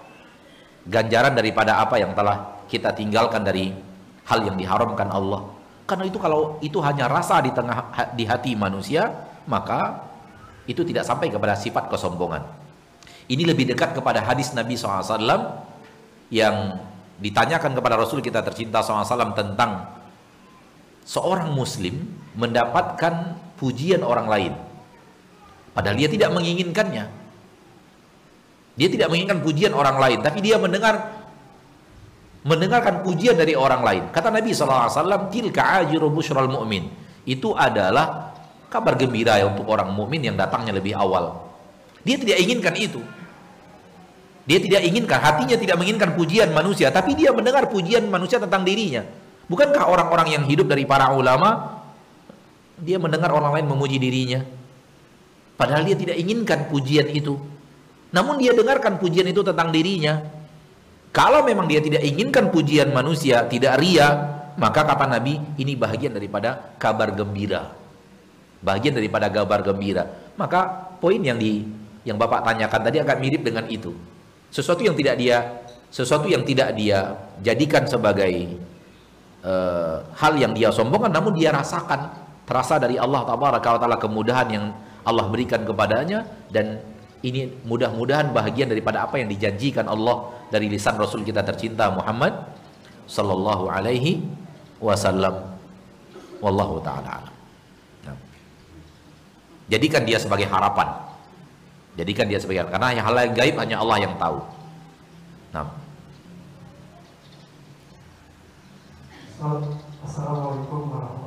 ganjaran daripada apa yang telah kita tinggalkan dari hal yang diharamkan Allah. Karena itu kalau itu hanya rasa di tengah di hati manusia, maka itu tidak sampai kepada sifat kesombongan. Ini lebih dekat kepada hadis Nabi SAW yang ditanyakan kepada Rasul kita tercinta SAW tentang seorang muslim mendapatkan pujian orang lain. Padahal dia tidak menginginkannya. Dia tidak menginginkan pujian orang lain tapi dia mendengar mendengarkan pujian dari orang lain. Kata Nabi SAW tilka ajiru bushral mu'min. Itu adalah kabar gembira ya untuk orang mukmin yang datangnya lebih awal. Dia tidak inginkan itu. Dia tidak inginkan, hatinya tidak menginginkan pujian manusia, tapi dia mendengar pujian manusia tentang dirinya. Bukankah orang-orang yang hidup dari para ulama, dia mendengar orang lain memuji dirinya? Padahal dia tidak inginkan pujian itu. Namun dia dengarkan pujian itu tentang dirinya. Kalau memang dia tidak inginkan pujian manusia, tidak ria, maka kata Nabi ini bagian daripada kabar gembira. Bagian daripada kabar gembira. Maka poin yang di yang Bapak tanyakan tadi agak mirip dengan itu. Sesuatu yang tidak dia sesuatu yang tidak dia jadikan sebagai uh, hal yang dia sombongkan namun dia rasakan terasa dari Allah taala kemudahan yang Allah berikan kepadanya dan ini mudah-mudahan bahagian daripada apa yang dijanjikan Allah dari lisan Rasul kita tercinta Muhammad sallallahu alaihi wasallam. Wallahu taala nah. jadikan dia sebagai harapan. Jadikan dia sebagai karena hal yang gaib hanya Allah yang tahu. Nah. Assalamualaikum warahmatullahi wabarakatuh.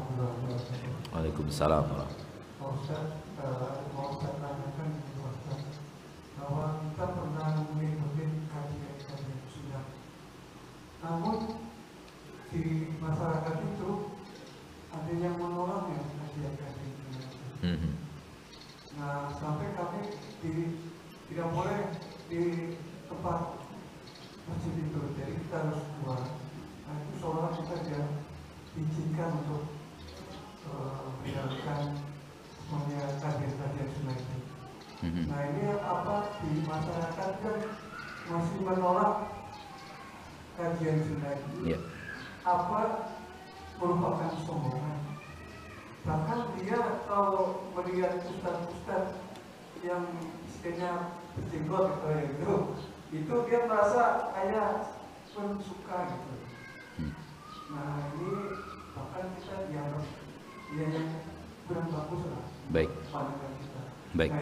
Waalaikumsalam. Namun di masyarakat itu ada yang menolak ya kajian-kajian sunnah. Mm -hmm. Nah sampai kami di, tidak boleh di tempat masjid itu, jadi kita harus keluar. Nah itu seolah kita dia diizinkan untuk menjalankan semuanya kajian-kajian sunnah itu. Mm-hmm. Nah ini apa di masyarakat kan masih menolak kajian sunnah itu. Yeah. Apa merupakan sombongan. Bahkan dia kalau melihat ustaz-ustaz yang istilahnya berjenggot gitu itu, itu dia merasa kayak pun suka gitu. Hmm. Nah ini bahkan kita dianggap dia yang kurang bagus lah. Baik. Baik.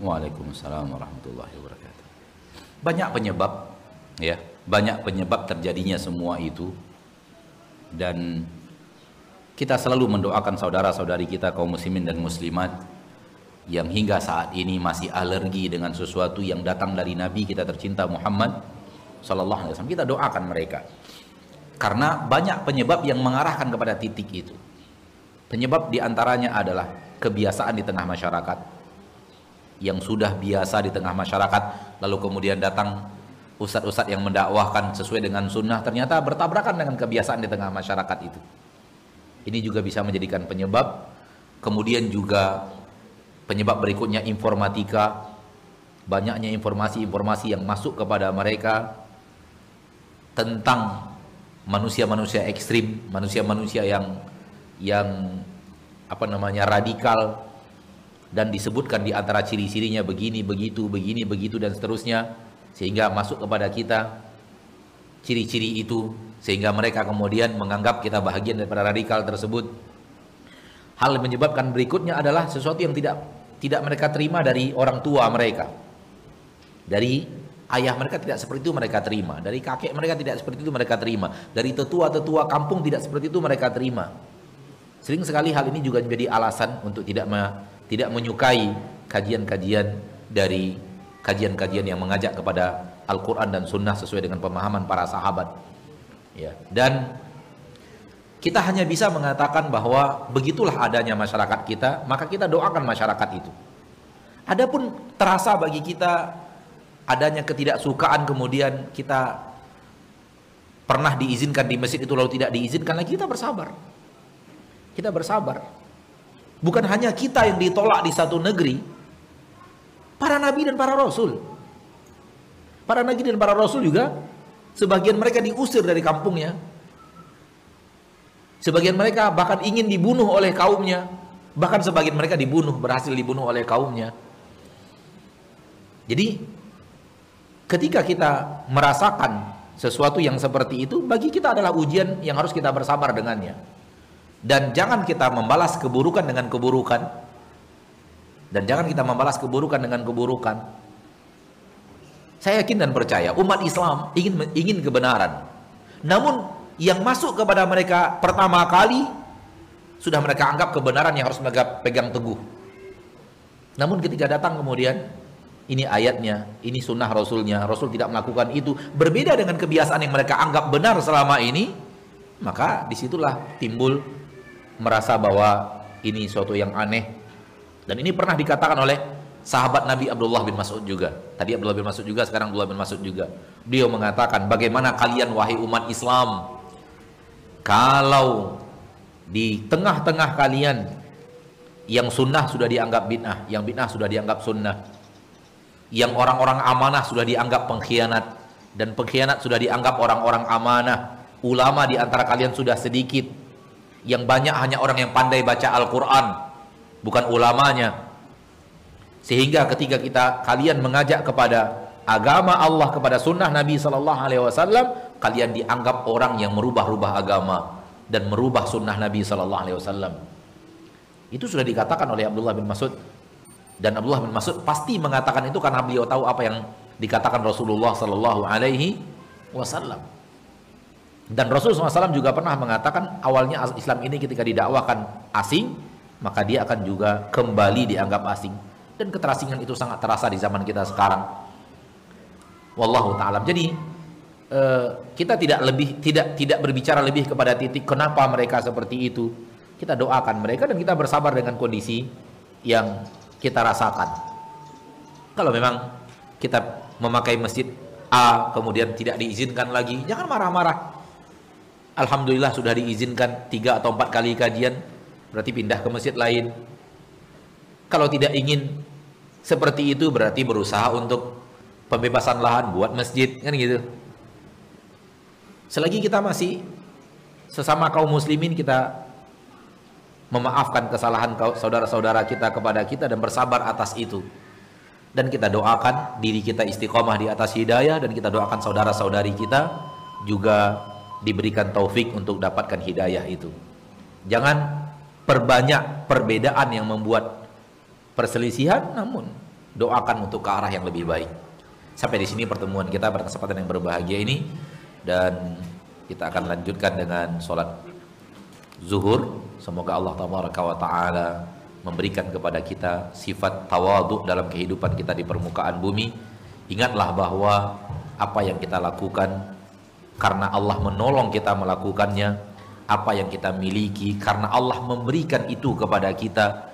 Waalaikumsalam warahmatullahi wabarakatuh. Banyak penyebab ya, banyak penyebab terjadinya semua itu dan kita selalu mendoakan saudara-saudari kita kaum muslimin dan muslimat yang hingga saat ini masih alergi dengan sesuatu yang datang dari Nabi kita tercinta Muhammad sallallahu alaihi wasallam. Kita doakan mereka. Karena banyak penyebab yang mengarahkan kepada titik itu. Penyebab di antaranya adalah kebiasaan di tengah masyarakat yang sudah biasa di tengah masyarakat lalu kemudian datang ustadz-ustadz yang mendakwahkan sesuai dengan sunnah ternyata bertabrakan dengan kebiasaan di tengah masyarakat itu. Ini juga bisa menjadikan penyebab. Kemudian juga penyebab berikutnya informatika, banyaknya informasi-informasi yang masuk kepada mereka tentang manusia-manusia ekstrim, manusia-manusia yang yang apa namanya radikal dan disebutkan di antara ciri-cirinya begini, begitu, begini, begitu dan seterusnya sehingga masuk kepada kita ciri-ciri itu sehingga mereka kemudian menganggap kita bahagian daripada radikal tersebut. Hal yang menyebabkan berikutnya adalah sesuatu yang tidak tidak mereka terima dari orang tua mereka. Dari ayah mereka tidak seperti itu mereka terima, dari kakek mereka tidak seperti itu mereka terima, dari tetua-tetua kampung tidak seperti itu mereka terima. Sering sekali hal ini juga menjadi alasan untuk tidak me, tidak menyukai kajian-kajian dari kajian-kajian yang mengajak kepada Al-Quran dan Sunnah sesuai dengan pemahaman para sahabat. Ya, dan kita hanya bisa mengatakan bahwa begitulah adanya masyarakat kita, maka kita doakan masyarakat itu. Adapun terasa bagi kita adanya ketidaksukaan kemudian kita pernah diizinkan di masjid itu lalu tidak diizinkan lagi kita bersabar. Kita bersabar. Bukan hanya kita yang ditolak di satu negeri, para nabi dan para rasul. Para nabi dan para rasul juga sebagian mereka diusir dari kampungnya. Sebagian mereka bahkan ingin dibunuh oleh kaumnya. Bahkan sebagian mereka dibunuh, berhasil dibunuh oleh kaumnya. Jadi ketika kita merasakan sesuatu yang seperti itu, bagi kita adalah ujian yang harus kita bersabar dengannya. Dan jangan kita membalas keburukan dengan keburukan. Dan jangan kita membalas keburukan dengan keburukan. Saya yakin dan percaya umat Islam ingin ingin kebenaran. Namun yang masuk kepada mereka pertama kali sudah mereka anggap kebenaran yang harus mereka pegang teguh. Namun ketika datang kemudian ini ayatnya, ini sunnah rasulnya, rasul tidak melakukan itu, berbeda dengan kebiasaan yang mereka anggap benar selama ini, maka di situlah timbul merasa bahwa ini suatu yang aneh dan ini pernah dikatakan oleh sahabat Nabi Abdullah bin Mas'ud juga. Tadi Abdullah bin Mas'ud juga, sekarang Abdullah bin Mas'ud juga. Dia mengatakan, bagaimana kalian wahai umat Islam, kalau di tengah-tengah kalian yang sunnah sudah dianggap bid'ah, yang bid'ah sudah dianggap sunnah, yang orang-orang amanah sudah dianggap pengkhianat, dan pengkhianat sudah dianggap orang-orang amanah, ulama di antara kalian sudah sedikit, yang banyak hanya orang yang pandai baca Al-Quran, bukan ulamanya, sehingga ketika kita kalian mengajak kepada agama Allah kepada sunnah Nabi Sallallahu Alaihi Wasallam, kalian dianggap orang yang merubah-rubah agama dan merubah sunnah Nabi Sallallahu Alaihi Wasallam. Itu sudah dikatakan oleh Abdullah bin Mas'ud dan Abdullah bin Mas'ud pasti mengatakan itu karena beliau tahu apa yang dikatakan Rasulullah Sallallahu Alaihi Wasallam. Dan Rasulullah SAW juga pernah mengatakan awalnya Islam ini ketika didakwakan asing, maka dia akan juga kembali dianggap asing dan keterasingan itu sangat terasa di zaman kita sekarang. Wallahu taala. Jadi eh, kita tidak lebih tidak tidak berbicara lebih kepada titik kenapa mereka seperti itu. Kita doakan mereka dan kita bersabar dengan kondisi yang kita rasakan. Kalau memang kita memakai masjid A kemudian tidak diizinkan lagi, jangan marah-marah. Alhamdulillah sudah diizinkan tiga atau empat kali kajian, berarti pindah ke masjid lain. Kalau tidak ingin seperti itu berarti berusaha untuk pembebasan lahan buat masjid kan gitu. Selagi kita masih sesama kaum muslimin kita memaafkan kesalahan saudara-saudara kita kepada kita dan bersabar atas itu. Dan kita doakan diri kita istiqomah di atas hidayah dan kita doakan saudara-saudari kita juga diberikan taufik untuk dapatkan hidayah itu. Jangan perbanyak perbedaan yang membuat perselisihan namun doakan untuk ke arah yang lebih baik. Sampai di sini pertemuan kita pada kesempatan yang berbahagia ini dan kita akan lanjutkan dengan sholat zuhur. Semoga Allah taala memberikan kepada kita sifat tawaduk dalam kehidupan kita di permukaan bumi. Ingatlah bahwa apa yang kita lakukan karena Allah menolong kita melakukannya, apa yang kita miliki karena Allah memberikan itu kepada kita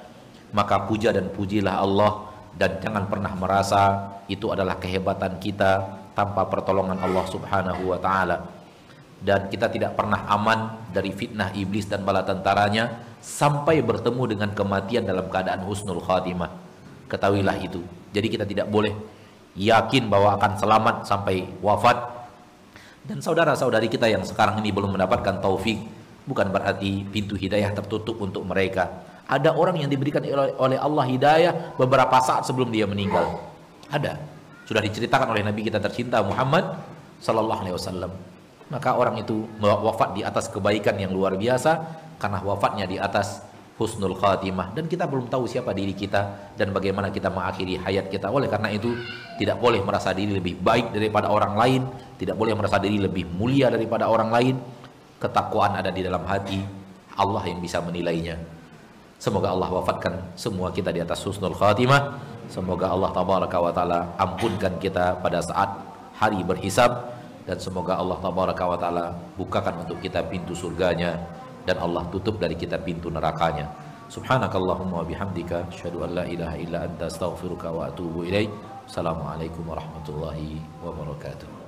maka puja dan pujilah Allah dan jangan pernah merasa itu adalah kehebatan kita tanpa pertolongan Allah Subhanahu wa taala. Dan kita tidak pernah aman dari fitnah iblis dan bala tentaranya sampai bertemu dengan kematian dalam keadaan husnul khatimah. Ketahuilah itu. Jadi kita tidak boleh yakin bahwa akan selamat sampai wafat. Dan saudara-saudari kita yang sekarang ini belum mendapatkan taufik bukan berarti pintu hidayah tertutup untuk mereka ada orang yang diberikan oleh Allah hidayah beberapa saat sebelum dia meninggal. Ada. Sudah diceritakan oleh Nabi kita tercinta Muhammad sallallahu alaihi wasallam. Maka orang itu wafat di atas kebaikan yang luar biasa karena wafatnya di atas husnul khatimah dan kita belum tahu siapa diri kita dan bagaimana kita mengakhiri hayat kita. Oleh karena itu tidak boleh merasa diri lebih baik daripada orang lain, tidak boleh merasa diri lebih mulia daripada orang lain. Ketakwaan ada di dalam hati, Allah yang bisa menilainya. Semoga Allah wafatkan semua kita di atas husnul khatimah. Semoga Allah tabaraka wa taala ampunkan kita pada saat hari berhisab dan semoga Allah tabaraka wa taala bukakan untuk kita pintu surganya dan Allah tutup dari kita pintu nerakanya. Subhanakallahumma wa bihamdika asyhadu an la ilaha illa anta astaghfiruka wa atubu ilaik. Assalamualaikum warahmatullahi wabarakatuh.